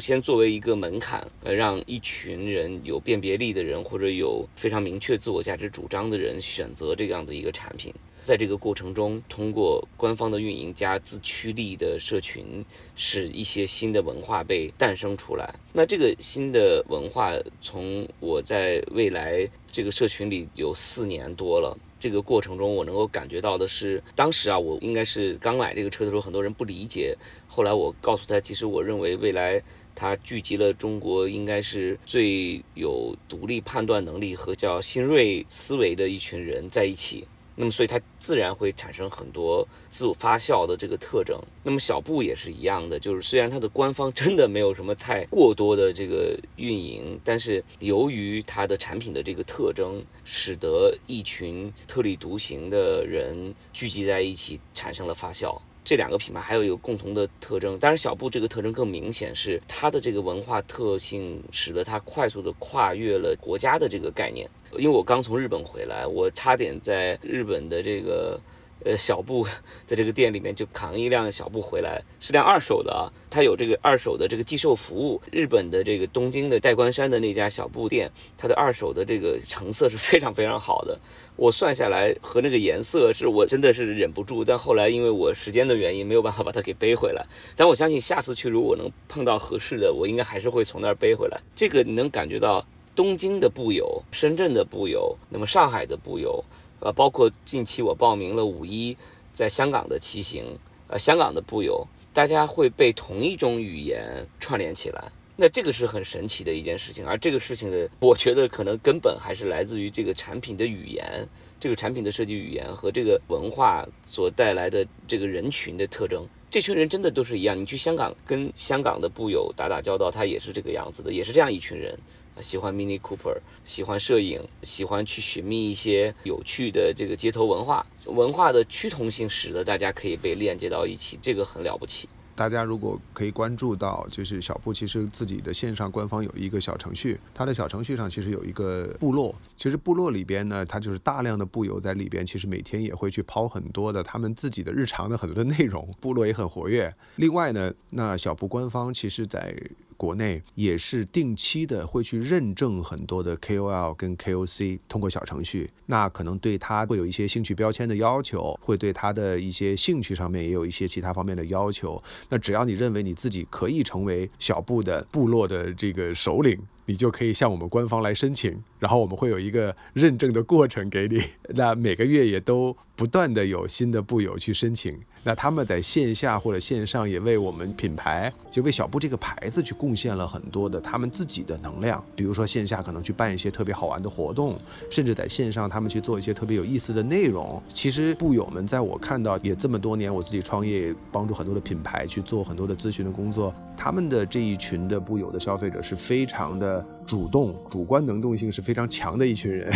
先作为一个门槛，呃，让一群人有辨别力的人或者有非常明确自我价值主张的人选择这样的一个产品，在这个过程中，通过官方的运营加自驱力的社群，使一些新的文化被诞生出来。那这个新的文化，从我在未来这个社群里有四年多了。这个过程中，我能够感觉到的是，当时啊，我应该是刚买这个车的时候，很多人不理解。后来我告诉他，其实我认为未来它聚集了中国应该是最有独立判断能力和叫新锐思维的一群人在一起。那么，所以它自然会产生很多自我发酵的这个特征。那么，小布也是一样的，就是虽然它的官方真的没有什么太过多的这个运营，但是由于它的产品的这个特征，使得一群特立独行的人聚集在一起，产生了发酵。这两个品牌还有一个共同的特征，当然小布这个特征更明显，是它的这个文化特性，使得它快速的跨越了国家的这个概念。因为我刚从日本回来，我差点在日本的这个呃小布在这个店里面就扛一辆小布回来，是辆二手的啊，它有这个二手的这个寄售服务。日本的这个东京的代官山的那家小布店，它的二手的这个成色是非常非常好的。我算下来和那个颜色是我真的是忍不住，但后来因为我时间的原因没有办法把它给背回来。但我相信下次去如果能碰到合适的，我应该还是会从那儿背回来。这个你能感觉到。东京的布友，深圳的布友，那么上海的布友，呃，包括近期我报名了五一在香港的骑行，呃，香港的布友，大家会被同一种语言串联起来，那这个是很神奇的一件事情。而这个事情的，我觉得可能根本还是来自于这个产品的语言，这个产品的设计语言和这个文化所带来的这个人群的特征。这群人真的都是一样，你去香港跟香港的布友打打交道，他也是这个样子的，也是这样一群人。喜欢 Mini Cooper，喜欢摄影，喜欢去寻觅一些有趣的这个街头文化，文化的趋同性使得大家可以被链接到一起，这个很了不起。大家如果可以关注到，就是小布其实自己的线上官方有一个小程序，它的小程序上其实有一个部落，其实部落里边呢，它就是大量的布友在里边，其实每天也会去抛很多的他们自己的日常的很多的内容，部落也很活跃。另外呢，那小布官方其实在。国内也是定期的会去认证很多的 KOL 跟 KOC，通过小程序，那可能对他会有一些兴趣标签的要求，会对他的一些兴趣上面也有一些其他方面的要求。那只要你认为你自己可以成为小布的部落的这个首领。你就可以向我们官方来申请，然后我们会有一个认证的过程给你。那每个月也都不断的有新的布友去申请，那他们在线下或者线上也为我们品牌，就为小布这个牌子去贡献了很多的他们自己的能量。比如说线下可能去办一些特别好玩的活动，甚至在线上他们去做一些特别有意思的内容。其实布友们在我看到也这么多年，我自己创业帮助很多的品牌去做很多的咨询的工作，他们的这一群的布友的消费者是非常的。主动、主观能动性是非常强的一群人。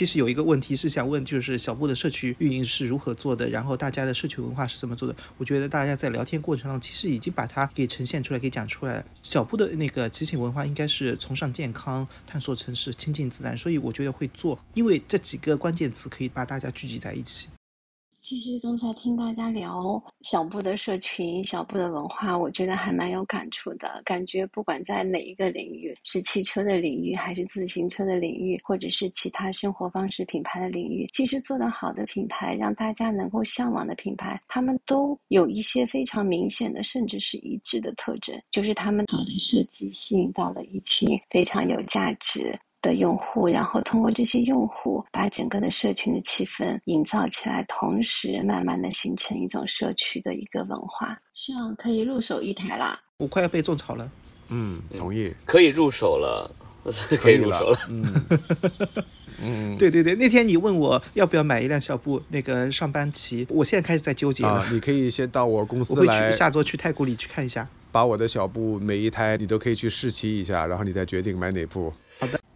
其实有一个问题是想问，就是小布的社区运营是如何做的？然后大家的社区文化是怎么做的？我觉得大家在聊天过程中，其实已经把它给呈现出来，给讲出来。小布的那个骑行文化应该是崇尚健康、探索城市、亲近自然，所以我觉得会做，因为这几个关键词可以把大家聚集在一起。其实刚才听大家聊小布的社群、小布的文化，我觉得还蛮有感触的。感觉不管在哪一个领域，是汽车的领域，还是自行车的领域，或者是其他生活方式品牌的领域，其实做得好的品牌，让大家能够向往的品牌，他们都有一些非常明显的，甚至是一致的特征，就是他们好的设计吸引到了一群非常有价值。的用户，然后通过这些用户把整个的社群的气氛营造起来，同时慢慢的形成一种社区的一个文化，是啊，可以入手一台啦。我快要被种草了。嗯，同意，可以入手 了，可以入手了。嗯 嗯，对对对，那天你问我要不要买一辆小布那个上班骑，我现在开始在纠结了。啊，你可以先到我公司我会来去，下周去太古里去看一下。把我的小布每一台你都可以去试骑一下，然后你再决定买哪部。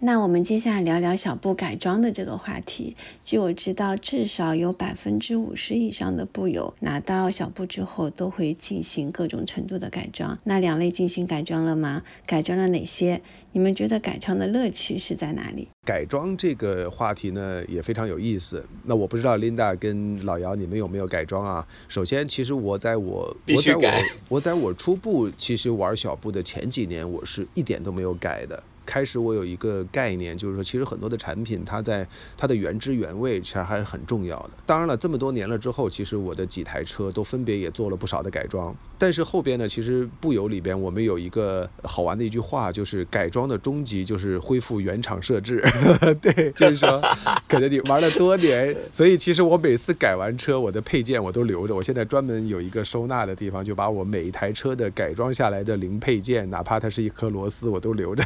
那我们接下来聊聊小布改装的这个话题。据我知道，至少有百分之五十以上的布友拿到小布之后，都会进行各种程度的改装。那两位进行改装了吗？改装了哪些？你们觉得改装的乐趣是在哪里？改装这个话题呢也非常有意思。那我不知道 Linda 跟老姚你们有没有改装啊？首先，其实我在我我在我我在我初步其实玩小布的前几年，我是一点都没有改的。开始我有一个概念，就是说，其实很多的产品它在它的原汁原味，其实还是很重要的。当然了，这么多年了之后，其实我的几台车都分别也做了不少的改装。但是后边呢，其实布友里边我们有一个好玩的一句话，就是改装的终极就是恢复原厂设置。对，就是说，可能你玩了多年，所以其实我每次改完车，我的配件我都留着。我现在专门有一个收纳的地方，就把我每一台车的改装下来的零配件，哪怕它是一颗螺丝，我都留着。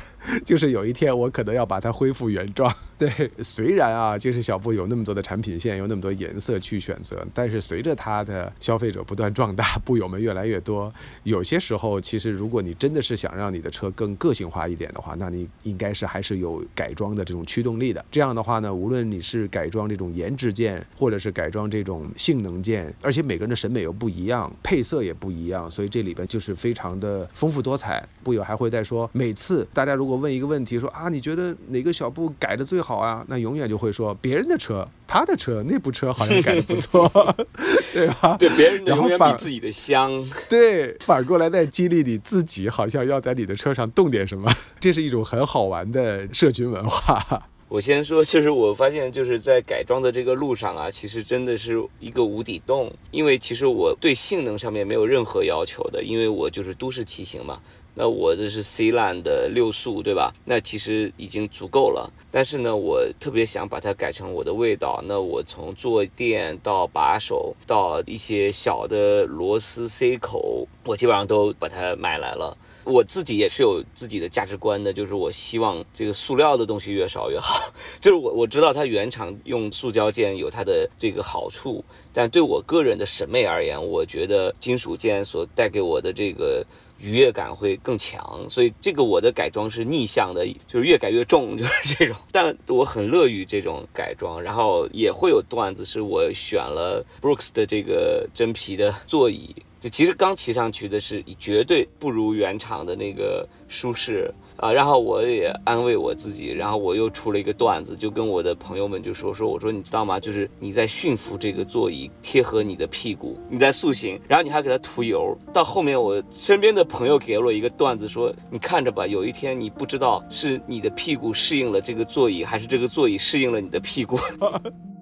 就是有一天我可能要把它恢复原状。对，虽然啊，就是小布有那么多的产品线，有那么多颜色去选择，但是随着它的消费者不断壮大，布友们越来越多，有些时候其实如果你真的是想让你的车更个性化一点的话，那你应该是还是有改装的这种驱动力的。这样的话呢，无论你是改装这种颜值件，或者是改装这种性能件，而且每个人的审美又不一样，配色也不一样，所以这里边就是非常的丰富多彩。布友还会再说，每次大家如果问一个问题说啊，你觉得哪个小布改的最好啊？那永远就会说别人的车，他的车那部车好像改的不错，对吧？对别人的永远比自己的香。对，反过来再激励你自己，好像要在你的车上动点什么，这是一种很好玩的社群文化。我先说，就是我发现就是在改装的这个路上啊，其实真的是一个无底洞。因为其实我对性能上面没有任何要求的，因为我就是都市骑行嘛。那我这是 C 烂的六速，对吧？那其实已经足够了。但是呢，我特别想把它改成我的味道。那我从坐垫到把手到一些小的螺丝 C 口，我基本上都把它买来了。我自己也是有自己的价值观的，就是我希望这个塑料的东西越少越好。就是我我知道它原厂用塑胶件有它的这个好处，但对我个人的审美而言，我觉得金属件所带给我的这个愉悦感会更强。所以这个我的改装是逆向的，就是越改越重，就是这种。但我很乐于这种改装，然后也会有段子是我选了 Brooks 的这个真皮的座椅。就其实刚骑上去的是绝对不如原厂的那个舒适啊，然后我也安慰我自己，然后我又出了一个段子，就跟我的朋友们就说说，我说你知道吗？就是你在驯服这个座椅贴合你的屁股，你在塑形，然后你还给它涂油。到后面我身边的朋友给了我一个段子说，你看着吧，有一天你不知道是你的屁股适应了这个座椅，还是这个座椅适应了你的屁股。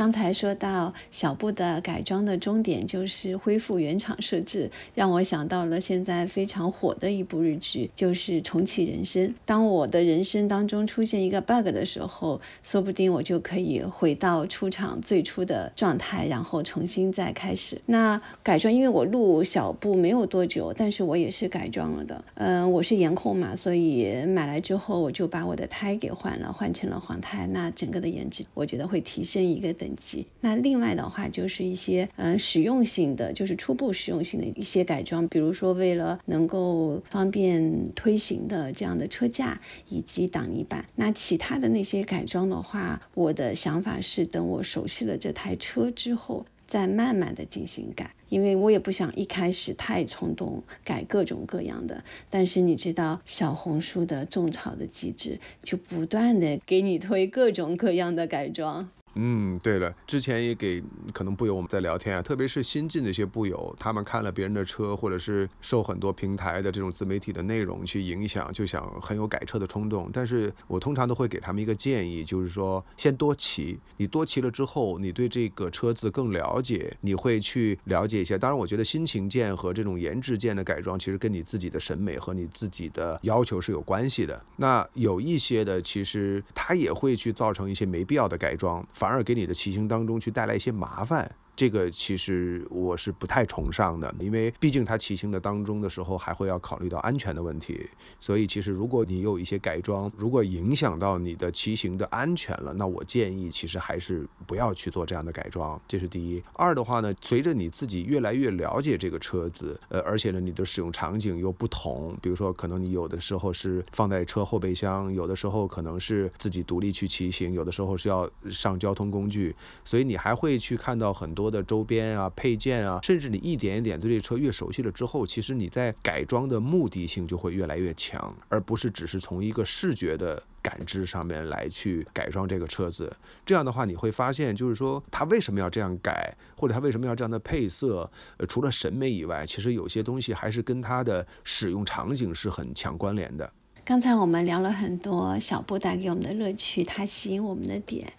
刚才说到小布的改装的终点就是恢复原厂设置，让我想到了现在非常火的一部日剧，就是《重启人生》。当我的人生当中出现一个 bug 的时候，说不定我就可以回到出厂最初的状态，然后重新再开始。那改装，因为我录小布没有多久，但是我也是改装了的。嗯，我是颜控嘛，所以买来之后我就把我的胎给换了，换成了黄胎。那整个的颜值，我觉得会提升一个等级。那另外的话，就是一些嗯实用性的，就是初步实用性的一些改装，比如说为了能够方便推行的这样的车架以及挡泥板。那其他的那些改装的话，我的想法是等我熟悉了这台车之后。再慢慢的进行改，因为我也不想一开始太冲动改各种各样的。但是你知道小红书的种草的机制，就不断的给你推各种各样的改装。嗯，对了，之前也给可能不友我们在聊天啊，特别是新进的一些布友，他们看了别人的车，或者是受很多平台的这种自媒体的内容去影响，就想很有改车的冲动。但是我通常都会给他们一个建议，就是说先多骑，你多骑了之后，你对这个车子更了解，你会去了解一些。当然，我觉得新情件和这种颜值件的改装，其实跟你自己的审美和你自己的要求是有关系的。那有一些的，其实它也会去造成一些没必要的改装。反而给你的骑行当中去带来一些麻烦。这个其实我是不太崇尚的，因为毕竟它骑行的当中的时候还会要考虑到安全的问题，所以其实如果你有一些改装，如果影响到你的骑行的安全了，那我建议其实还是不要去做这样的改装，这是第一。二的话呢，随着你自己越来越了解这个车子，呃，而且呢你的使用场景又不同，比如说可能你有的时候是放在车后备箱，有的时候可能是自己独立去骑行，有的时候是要上交通工具，所以你还会去看到很多。多的周边啊、配件啊，甚至你一点一点对这车越熟悉了之后，其实你在改装的目的性就会越来越强，而不是只是从一个视觉的感知上面来去改装这个车子。这样的话，你会发现，就是说它为什么要这样改，或者它为什么要这样的配色？除了审美以外，其实有些东西还是跟它的使用场景是很强关联的。刚才我们聊了很多小布带给我们的乐趣，它吸引我们的点。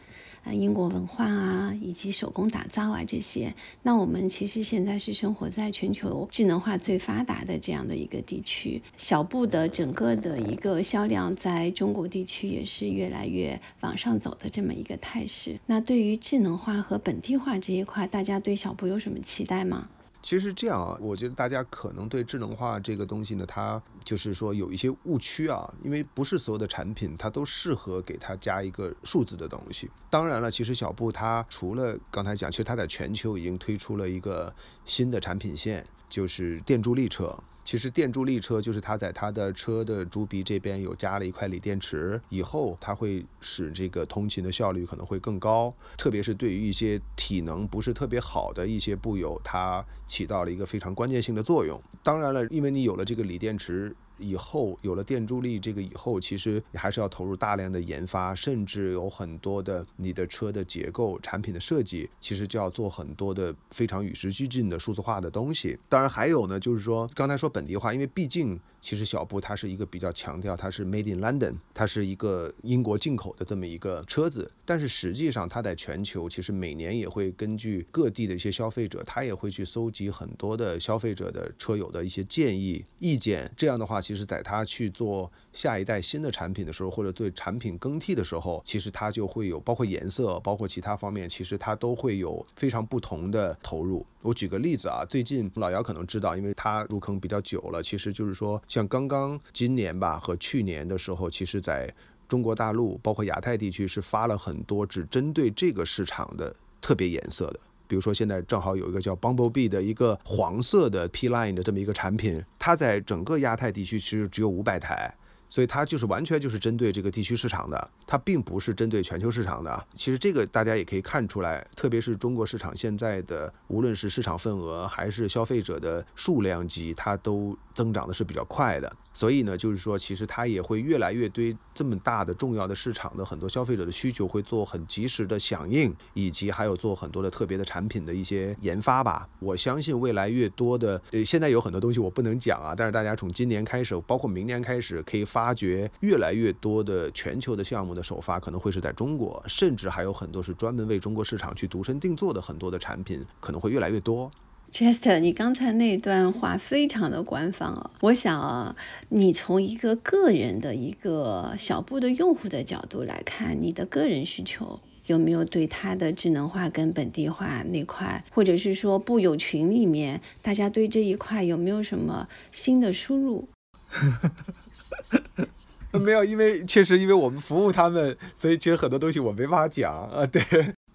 啊，英国文化啊，以及手工打造啊，这些。那我们其实现在是生活在全球智能化最发达的这样的一个地区，小布的整个的一个销量在中国地区也是越来越往上走的这么一个态势。那对于智能化和本地化这一块，大家对小布有什么期待吗？其实这样啊，我觉得大家可能对智能化这个东西呢，它就是说有一些误区啊，因为不是所有的产品它都适合给它加一个数字的东西。当然了，其实小布它除了刚才讲，其实它在全球已经推出了一个新的产品线，就是电助力车。其实电助力车就是它在它的车的猪鼻这边有加了一块锂电池，以后它会使这个通勤的效率可能会更高，特别是对于一些体能不是特别好的一些步友，它起到了一个非常关键性的作用。当然了，因为你有了这个锂电池。以后有了电助力，这个以后其实你还是要投入大量的研发，甚至有很多的你的车的结构、产品的设计，其实就要做很多的非常与时俱进的数字化的东西。当然还有呢，就是说刚才说本地化，因为毕竟。其实小布它是一个比较强调它是 Made in London，它是一个英国进口的这么一个车子，但是实际上它在全球其实每年也会根据各地的一些消费者，他也会去搜集很多的消费者的车友的一些建议意见，这样的话，其实在他去做。下一代新的产品的时候，或者对产品更替的时候，其实它就会有包括颜色，包括其他方面，其实它都会有非常不同的投入。我举个例子啊，最近老姚可能知道，因为他入坑比较久了，其实就是说，像刚刚今年吧和去年的时候，其实在中国大陆，包括亚太地区是发了很多只针对这个市场的特别颜色的，比如说现在正好有一个叫 Bumblebee 的一个黄色的 P Line 的这么一个产品，它在整个亚太地区其实只有五百台。所以它就是完全就是针对这个地区市场的，它并不是针对全球市场的。其实这个大家也可以看出来，特别是中国市场现在的，无论是市场份额还是消费者的数量级，它都增长的是比较快的。所以呢，就是说，其实它也会越来越对这么大的重要的市场的很多消费者的需求会做很及时的响应，以及还有做很多的特别的产品的一些研发吧。我相信未来越多的，呃，现在有很多东西我不能讲啊，但是大家从今年开始，包括明年开始，可以发。发掘越来越多的全球的项目的首发可能会是在中国，甚至还有很多是专门为中国市场去独身定做的很多的产品可能会越来越多。Chester，你刚才那段话非常的官方啊！我想啊，你从一个个人的一个小布的用户的角度来看，你的个人需求有没有对它的智能化跟本地化那块，或者是说布友群里面大家对这一块有没有什么新的输入？没有，因为确实因为我们服务他们，所以其实很多东西我没办法讲啊。对，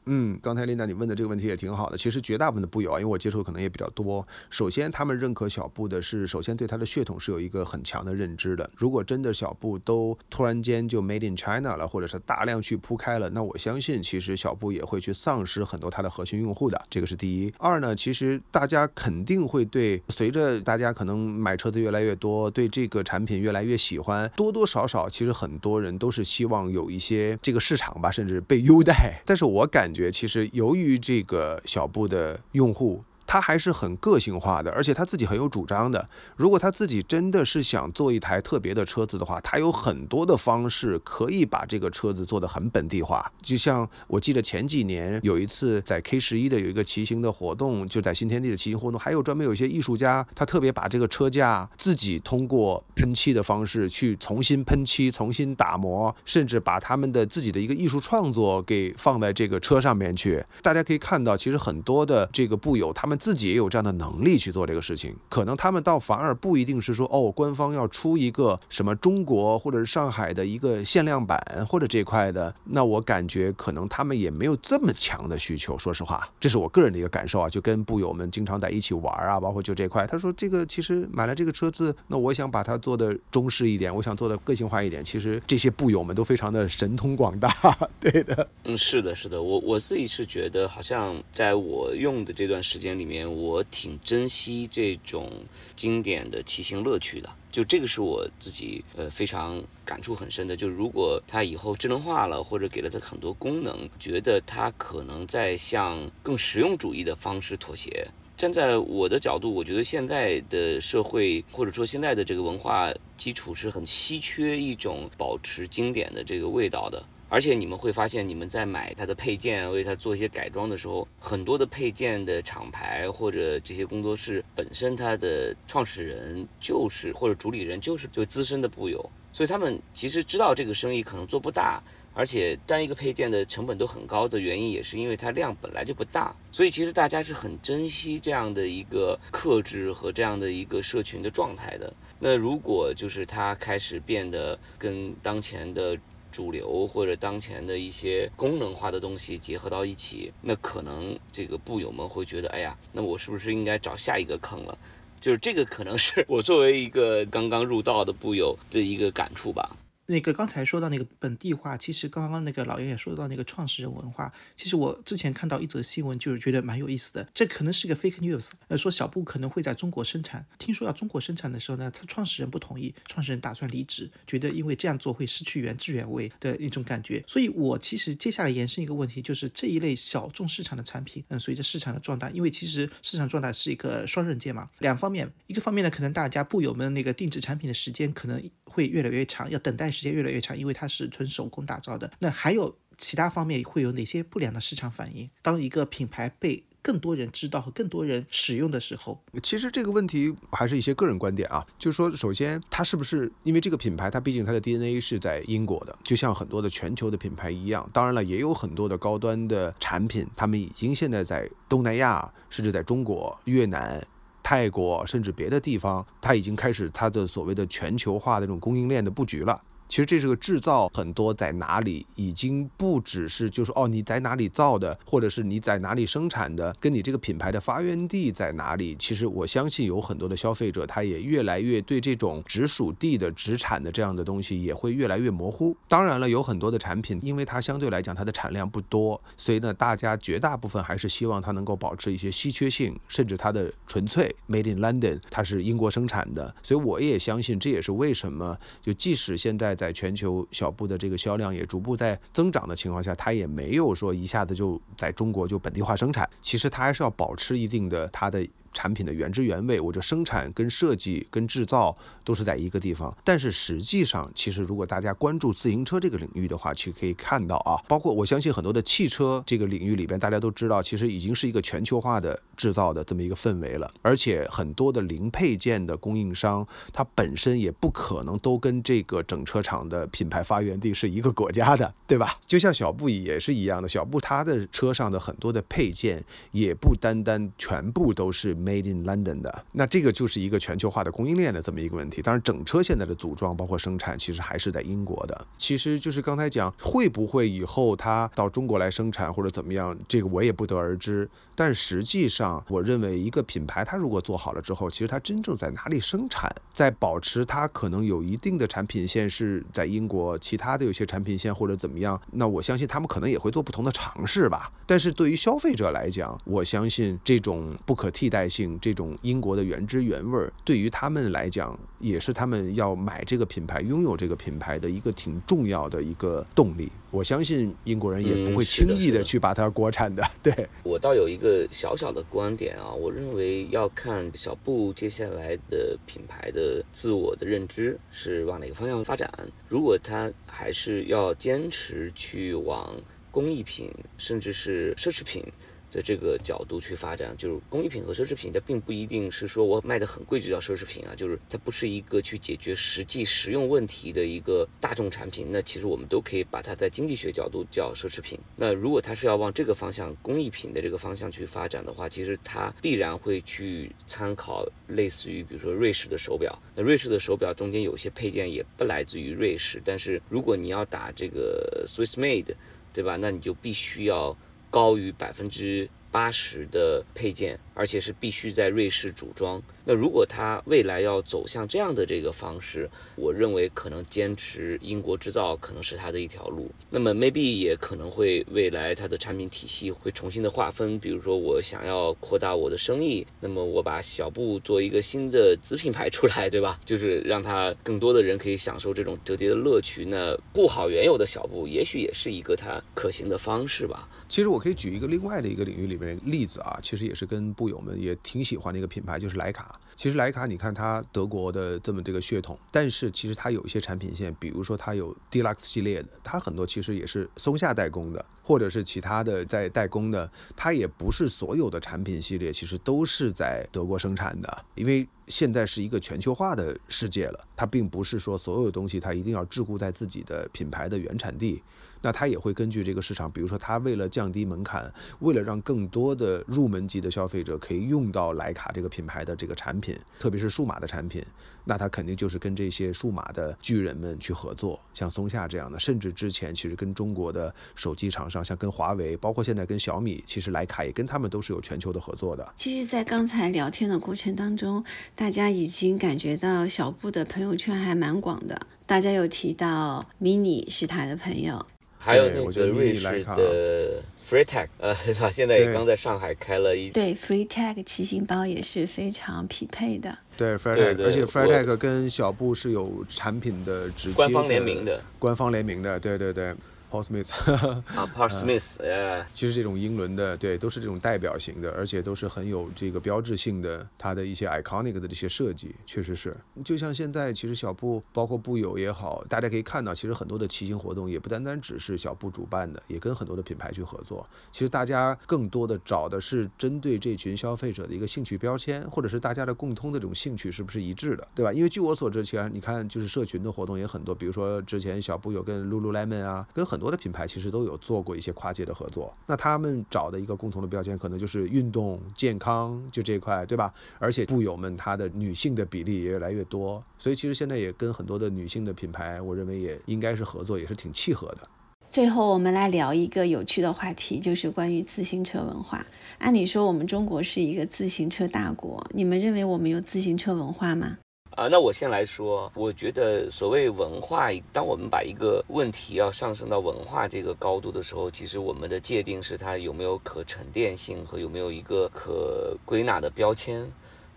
嗯，刚才琳达你问的这个问题也挺好的。其实绝大部分的布友啊，因为我接触可能也比较多。首先，他们认可小布的是，首先对它的血统是有一个很强的认知的。如果真的小布都突然间就 Made in China 了，或者是大量去铺开了，那我相信其实小布也会去丧失很多它的核心用户的。这个是第一。二呢，其实大家肯定会对随着大家可能买车子越来越多，对这个产品越来越喜欢，多多少少其实很多人都是希望有一些这个市场吧，甚至被优待。但是我感觉其实由于这个小布的用户。他还是很个性化的，而且他自己很有主张的。如果他自己真的是想做一台特别的车子的话，他有很多的方式可以把这个车子做得很本地化。就像我记得前几年有一次在 K 十一的有一个骑行的活动，就在新天地的骑行活动，还有专门有一些艺术家，他特别把这个车架自己通过喷漆的方式去重新喷漆、重新打磨，甚至把他们的自己的一个艺术创作给放在这个车上面去。大家可以看到，其实很多的这个布友他们。自己也有这样的能力去做这个事情，可能他们倒反而不一定是说哦，官方要出一个什么中国或者是上海的一个限量版或者这块的，那我感觉可能他们也没有这么强的需求。说实话，这是我个人的一个感受啊，就跟布友们经常在一起玩啊，包括就这块，他说这个其实买了这个车子，那我想把它做的中式一点，我想做的个性化一点，其实这些布友们都非常的神通广大。对的，嗯，是的，是的，我我自己是觉得好像在我用的这段时间里。里面我挺珍惜这种经典的骑行乐趣的，就这个是我自己呃非常感触很深的。就如果它以后智能化了，或者给了它很多功能，觉得它可能在向更实用主义的方式妥协。站在我的角度，我觉得现在的社会或者说现在的这个文化基础是很稀缺一种保持经典的这个味道的。而且你们会发现，你们在买它的配件，为它做一些改装的时候，很多的配件的厂牌或者这些工作室本身，它的创始人就是或者主理人就是就资深的布友，所以他们其实知道这个生意可能做不大，而且单一个配件的成本都很高的原因，也是因为它量本来就不大，所以其实大家是很珍惜这样的一个克制和这样的一个社群的状态的。那如果就是它开始变得跟当前的。主流或者当前的一些功能化的东西结合到一起，那可能这个布友们会觉得，哎呀，那我是不是应该找下一个坑了？就是这个可能是我作为一个刚刚入道的布友的一个感触吧。那个刚才说到那个本地化，其实刚刚那个老爷爷说到那个创始人文化，其实我之前看到一则新闻，就是觉得蛮有意思的。这可能是个 fake news，呃，说小布可能会在中国生产。听说要中国生产的时候呢，他创始人不同意，创始人打算离职，觉得因为这样做会失去原汁原味的一种感觉。所以我其实接下来延伸一个问题，就是这一类小众市场的产品，嗯，随着市场的壮大，因为其实市场壮大是一个双刃剑嘛，两方面，一个方面呢，可能大家布友们那个定制产品的时间可能会越来越长，要等待。时间越来越长，因为它是纯手工打造的。那还有其他方面会有哪些不良的市场反应？当一个品牌被更多人知道和更多人使用的时候，其实这个问题还是一些个人观点啊。就是说，首先它是不是因为这个品牌，它毕竟它的 DNA 是在英国的，就像很多的全球的品牌一样。当然了，也有很多的高端的产品，他们已经现在在东南亚，甚至在中国、越南。泰国甚至别的地方，它已经开始它的所谓的全球化的这种供应链的布局了。其实这是个制造，很多在哪里已经不只是就是哦你在哪里造的，或者是你在哪里生产的，跟你这个品牌的发源地在哪里。其实我相信有很多的消费者，他也越来越对这种直属地的直产的这样的东西也会越来越模糊。当然了，有很多的产品，因为它相对来讲它的产量不多，所以呢大家绝大部分还是希望它能够保持一些稀缺性，甚至它的纯粹 Made in London，它是英国生产的。所以我也相信这也是为什么就即使现在。在全球小布的这个销量也逐步在增长的情况下，它也没有说一下子就在中国就本地化生产，其实它还是要保持一定的它的。产品的原汁原味，我这生产跟设计跟制造都是在一个地方。但是实际上，其实如果大家关注自行车这个领域的话，其实可以看到啊，包括我相信很多的汽车这个领域里边，大家都知道，其实已经是一个全球化的制造的这么一个氛围了。而且很多的零配件的供应商，它本身也不可能都跟这个整车厂的品牌发源地是一个国家的，对吧？就像小布也是一样的，小布它的车上的很多的配件也不单单全部都是。Made in London 的。那这个就是一个全球化的供应链的这么一个问题。当然，整车现在的组装包括生产，其实还是在英国的。其实就是刚才讲，会不会以后它到中国来生产或者怎么样，这个我也不得而知。但实际上，我认为一个品牌它如果做好了之后，其实它真正在哪里生产，在保持它可能有一定的产品线是在英国，其他的有些产品线或者怎么样，那我相信他们可能也会做不同的尝试吧。但是对于消费者来讲，我相信这种不可替代性，这种英国的原汁原味儿，对于他们来讲，也是他们要买这个品牌、拥有这个品牌的一个挺重要的一个动力。我相信英国人也不会轻易的去把它国产的。对我倒有一个小小的观点啊，我认为要看小布接下来的品牌的自我的认知是往哪个方向发展。如果他还是要坚持去往工艺品，甚至是奢侈品。的这个角度去发展，就是工艺品和奢侈品，它并不一定是说我卖的很贵就叫奢侈品啊，就是它不是一个去解决实际实用问题的一个大众产品。那其实我们都可以把它在经济学角度叫奢侈品。那如果它是要往这个方向工艺品的这个方向去发展的话，其实它必然会去参考类似于比如说瑞士的手表。那瑞士的手表中间有些配件也不来自于瑞士，但是如果你要打这个 Swiss made，对吧？那你就必须要。高于百分之八十的配件，而且是必须在瑞士组装。那如果它未来要走向这样的这个方式，我认为可能坚持英国制造可能是它的一条路。那么 maybe 也可能会未来它的产品体系会重新的划分，比如说我想要扩大我的生意，那么我把小布做一个新的子品牌出来，对吧？就是让它更多的人可以享受这种折叠的乐趣。那顾好原有的小布，也许也是一个它可行的方式吧。其实我可以举一个另外的一个领域里面例子啊，其实也是跟布友们也挺喜欢的一个品牌，就是徕卡。其实徕卡，你看它德国的这么这个血统，但是其实它有一些产品线，比如说它有 Deluxe 系列的，它很多其实也是松下代工的，或者是其他的在代工的，它也不是所有的产品系列其实都是在德国生产的，因为现在是一个全球化的世界了，它并不是说所有东西它一定要桎梏在自己的品牌的原产地。那它也会根据这个市场，比如说它为了降低门槛，为了让更多的入门级的消费者可以用到徕卡这个品牌的这个产品，特别是数码的产品，那它肯定就是跟这些数码的巨人们去合作，像松下这样的，甚至之前其实跟中国的手机厂商，像跟华为，包括现在跟小米，其实徕卡也跟他们都是有全球的合作的。其实，在刚才聊天的过程当中，大家已经感觉到小布的朋友圈还蛮广的，大家有提到 mini 是他的朋友。还有那个瑞士的 Freetag，呃，对吧现在也刚在上海开了一对 Freetag 骑行包也是非常匹配的。对 Freetag，而且 Freetag 跟小布是有产品的直接官方联名的，官方联名的，对对对。Paul Smith 啊，Paul Smith，哎，其实这种英伦的，对，都是这种代表型的，而且都是很有这个标志性的，它的一些 iconic 的这些设计，确实是。就像现在，其实小布，包括布友也好，大家可以看到，其实很多的骑行活动也不单单只是小布主办的，也跟很多的品牌去合作。其实大家更多的找的是针对这群消费者的一个兴趣标签，或者是大家的共通的这种兴趣是不是一致的，对吧？因为据我所知，其实你看，就是社群的活动也很多，比如说之前小布有跟 Lululemon 啊，跟很很多的品牌其实都有做过一些跨界的合作，那他们找的一个共同的标签可能就是运动健康，就这一块，对吧？而且布友们她的女性的比例也越来越多，所以其实现在也跟很多的女性的品牌，我认为也应该是合作，也是挺契合的。最后我们来聊一个有趣的话题，就是关于自行车文化。按理说我们中国是一个自行车大国，你们认为我们有自行车文化吗？啊，那我先来说，我觉得所谓文化，当我们把一个问题要上升到文化这个高度的时候，其实我们的界定是它有没有可沉淀性和有没有一个可归纳的标签。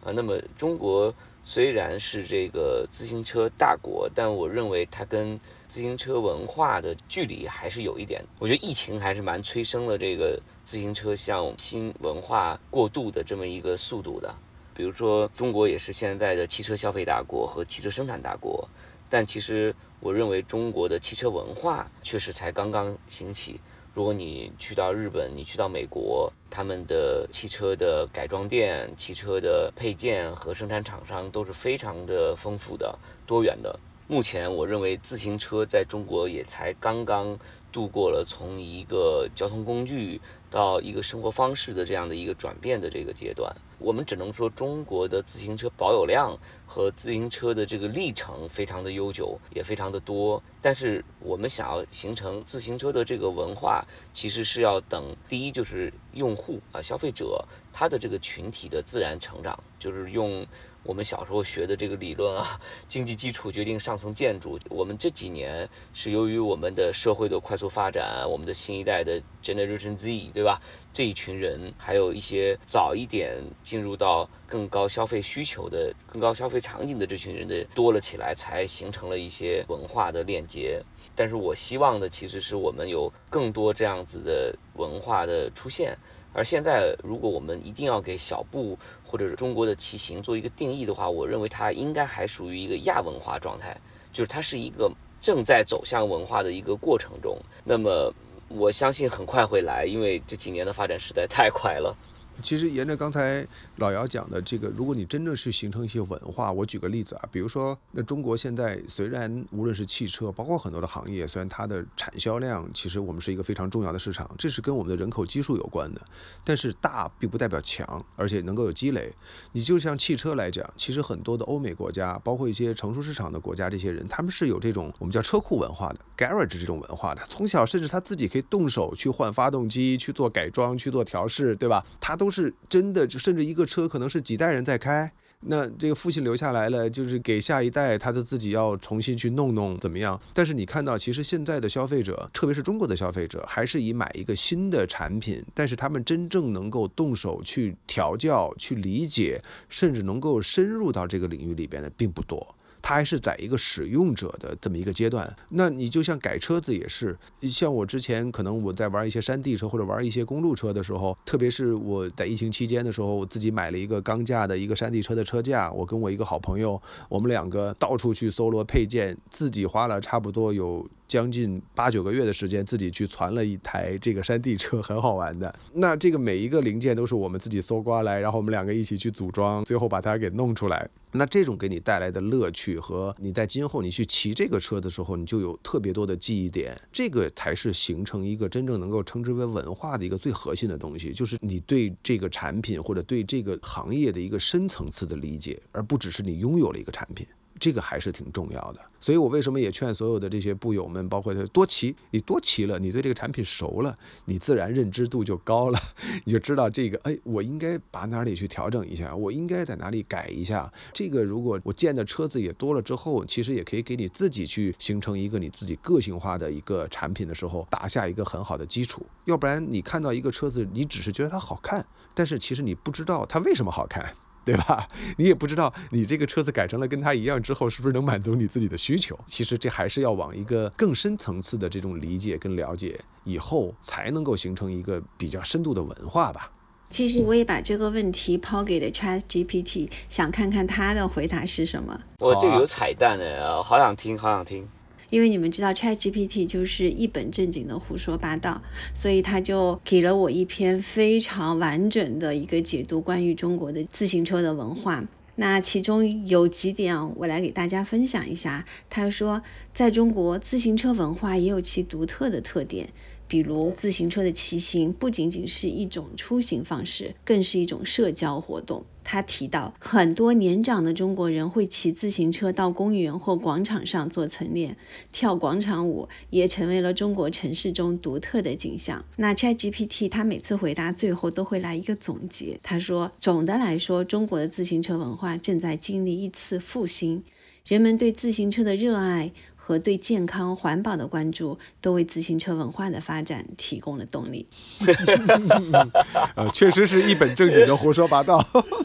啊，那么中国虽然是这个自行车大国，但我认为它跟自行车文化的距离还是有一点。我觉得疫情还是蛮催生了这个自行车向新文化过渡的这么一个速度的。比如说，中国也是现在的汽车消费大国和汽车生产大国，但其实我认为中国的汽车文化确实才刚刚兴起。如果你去到日本，你去到美国，他们的汽车的改装店、汽车的配件和生产厂商都是非常的丰富的、多元的。目前，我认为自行车在中国也才刚刚度过了从一个交通工具到一个生活方式的这样的一个转变的这个阶段。我们只能说中国的自行车保有量和自行车的这个历程非常的悠久，也非常的多。但是我们想要形成自行车的这个文化，其实是要等第一就是用户啊消费者他的这个群体的自然成长，就是用。我们小时候学的这个理论啊，经济基础决定上层建筑。我们这几年是由于我们的社会的快速发展，我们的新一代的 Generation Z，对吧？这一群人，还有一些早一点进入到更高消费需求的、更高消费场景的这群人的多了起来，才形成了一些文化的链接。但是我希望的其实是我们有更多这样子的文化的出现。而现在，如果我们一定要给小布或者是中国的骑行做一个定义的话，我认为它应该还属于一个亚文化状态，就是它是一个正在走向文化的一个过程中。那么，我相信很快会来，因为这几年的发展实在太快了。其实沿着刚才老姚讲的这个，如果你真正是形成一些文化，我举个例子啊，比如说，那中国现在虽然无论是汽车，包括很多的行业，虽然它的产销量其实我们是一个非常重要的市场，这是跟我们的人口基数有关的，但是大并不代表强，而且能够有积累。你就像汽车来讲，其实很多的欧美国家，包括一些成熟市场的国家，这些人他们是有这种我们叫车库文化的 garage 这种文化的，从小甚至他自己可以动手去换发动机，去做改装，去做调试，对吧？他都。都是真的，甚至一个车可能是几代人在开，那这个父亲留下来了，就是给下一代，他的自己要重新去弄弄怎么样？但是你看到，其实现在的消费者，特别是中国的消费者，还是以买一个新的产品，但是他们真正能够动手去调教、去理解，甚至能够深入到这个领域里边的，并不多。它还是在一个使用者的这么一个阶段，那你就像改车子也是，像我之前可能我在玩一些山地车或者玩一些公路车的时候，特别是我在疫情期间的时候，我自己买了一个钢架的一个山地车的车架，我跟我一个好朋友，我们两个到处去搜罗配件，自己花了差不多有。将近八九个月的时间，自己去攒了一台这个山地车，很好玩的。那这个每一个零件都是我们自己搜刮来，然后我们两个一起去组装，最后把它给弄出来。那这种给你带来的乐趣和你在今后你去骑这个车的时候，你就有特别多的记忆点。这个才是形成一个真正能够称之为文化的一个最核心的东西，就是你对这个产品或者对这个行业的一个深层次的理解，而不只是你拥有了一个产品。这个还是挺重要的，所以我为什么也劝所有的这些部友们，包括多骑，你多骑了，你对这个产品熟了，你自然认知度就高了，你就知道这个，哎，我应该把哪里去调整一下，我应该在哪里改一下。这个如果我见的车子也多了之后，其实也可以给你自己去形成一个你自己个性化的一个产品的时候，打下一个很好的基础。要不然你看到一个车子，你只是觉得它好看，但是其实你不知道它为什么好看。对吧？你也不知道你这个车子改成了跟它一样之后，是不是能满足你自己的需求？其实这还是要往一个更深层次的这种理解跟了解以后，才能够形成一个比较深度的文化吧。其实我也把这个问题抛给了 Chat GPT，想看看他的回答是什么。我这有彩蛋的，好想听，好想听。因为你们知道，ChatGPT 就是一本正经的胡说八道，所以他就给了我一篇非常完整的一个解读关于中国的自行车的文化。那其中有几点，我来给大家分享一下。他说，在中国，自行车文化也有其独特的特点。比如自行车的骑行不仅仅是一种出行方式，更是一种社交活动。他提到，很多年长的中国人会骑自行车到公园或广场上做晨练，跳广场舞也成为了中国城市中独特的景象。那 ChatGPT 他每次回答最后都会来一个总结。他说，总的来说，中国的自行车文化正在经历一次复兴，人们对自行车的热爱。和对健康环保的关注，都为自行车文化的发展提供了动力。呃，确实是一本正经的胡说八道。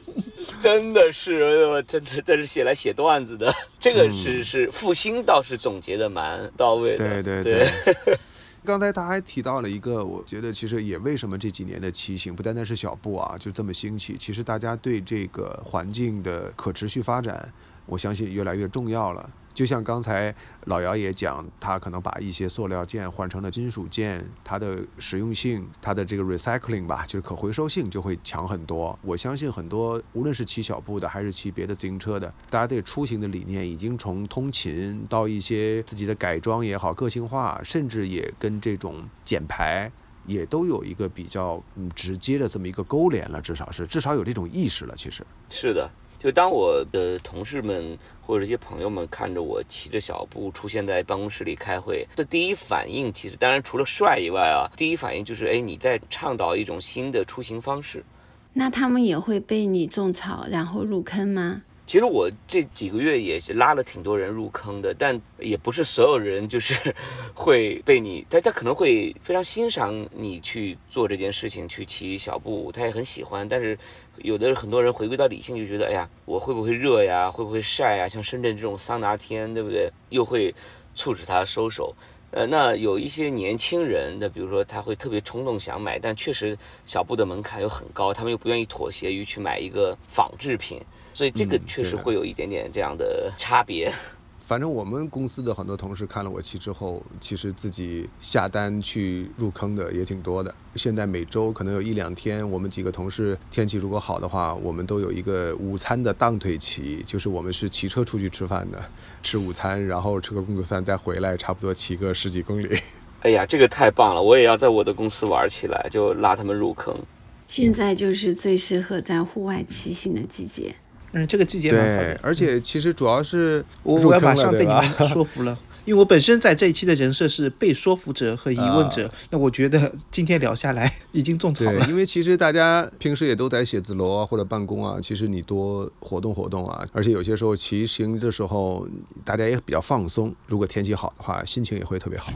真的是，真的，但是写来写段子的。这个是是复兴，倒是总结的蛮到位的。对对对。刚才他还提到了一个，我觉得其实也为什么这几年的骑行不单单是小步啊，就这么兴起。其实大家对这个环境的可持续发展，我相信越来越重要了。就像刚才老姚也讲，他可能把一些塑料件换成了金属件，它的实用性，它的这个 recycling 吧，就是可回收性就会强很多。我相信很多无论是骑小步的还是骑别的自行车的，大家对出行的理念已经从通勤到一些自己的改装也好，个性化，甚至也跟这种减排。也都有一个比较嗯直接的这么一个勾连了，至少是至少有这种意识了。其实是的，就当我的同事们或者一些朋友们看着我骑着小步出现在办公室里开会的第一反应，其实当然除了帅以外啊，第一反应就是哎你在倡导一种新的出行方式。那他们也会被你种草，然后入坑吗？其实我这几个月也是拉了挺多人入坑的，但也不是所有人就是 会被你，他他可能会非常欣赏你去做这件事情，去骑小步，他也很喜欢。但是有的很多人回归到理性，就觉得哎呀，我会不会热呀？会不会晒呀？像深圳这种桑拿天，对不对？又会促使他收手。呃，那有一些年轻人，的比如说他会特别冲动想买，但确实小布的门槛又很高，他们又不愿意妥协于去买一个仿制品，所以这个确实会有一点点这样的差别。反正我们公司的很多同事看了我骑之后，其实自己下单去入坑的也挺多的。现在每周可能有一两天，我们几个同事天气如果好的话，我们都有一个午餐的荡腿骑，就是我们是骑车出去吃饭的，吃午餐，然后吃个工作餐再回来，差不多骑个十几公里。哎呀，这个太棒了！我也要在我的公司玩起来，就拉他们入坑。现在就是最适合在户外骑行的季节。嗯，这个季节蛮好对的，。而且其实主要是我我要马上被你们 说服了，因为我本身在这一期的人设是被说服者和疑问者，那我觉得今天聊下来已经种草了，。因为其实大家平时也都在写字楼啊或者办公啊，其实你多活动活动啊，而且有些时候骑行的时候大家也比较放松，如果天气好的话，心情也会特别好。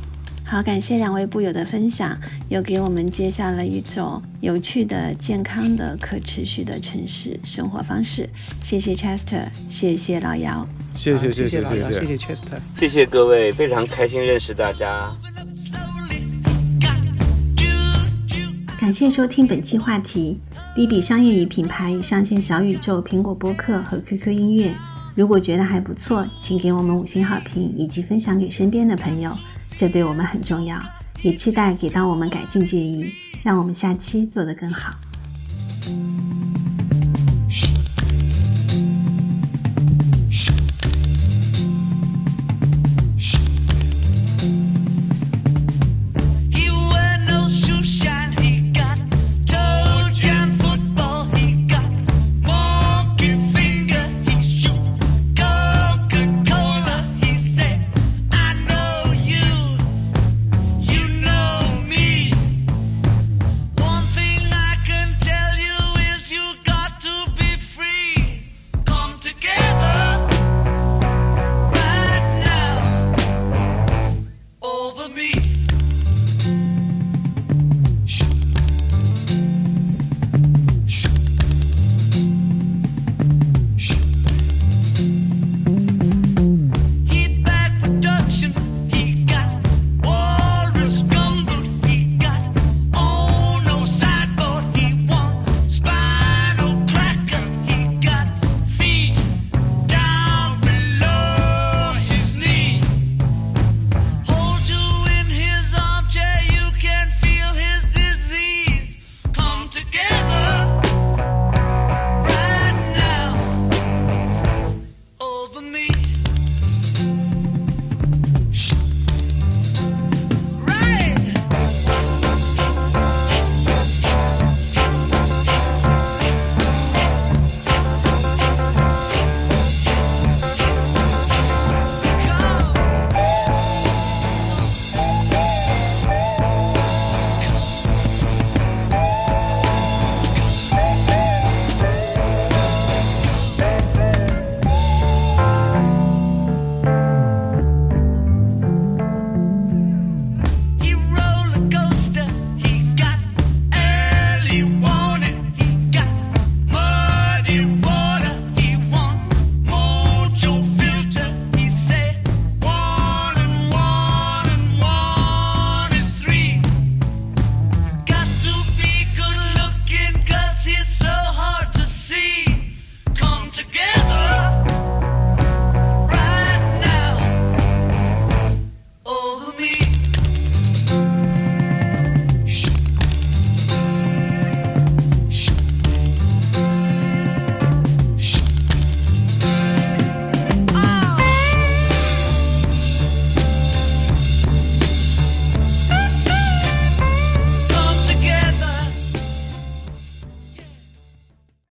好，感谢两位布友的分享，又给我们介绍了一种有趣的、健康的、可持续的城市生活方式。谢谢 Chester，谢谢老姚。啊谢谢谢谢老姚，谢谢谢 Chester。谢谢各位，非常开心认识大家。感谢收听本期话题。B B 商业与品牌已上线小宇宙、苹果播客和 QQ 音乐。如果觉得还不错，请给我们五星好评以及分享给身边的朋友，这对我们很重要也期待给到我们改进建议让我们下期做得更好。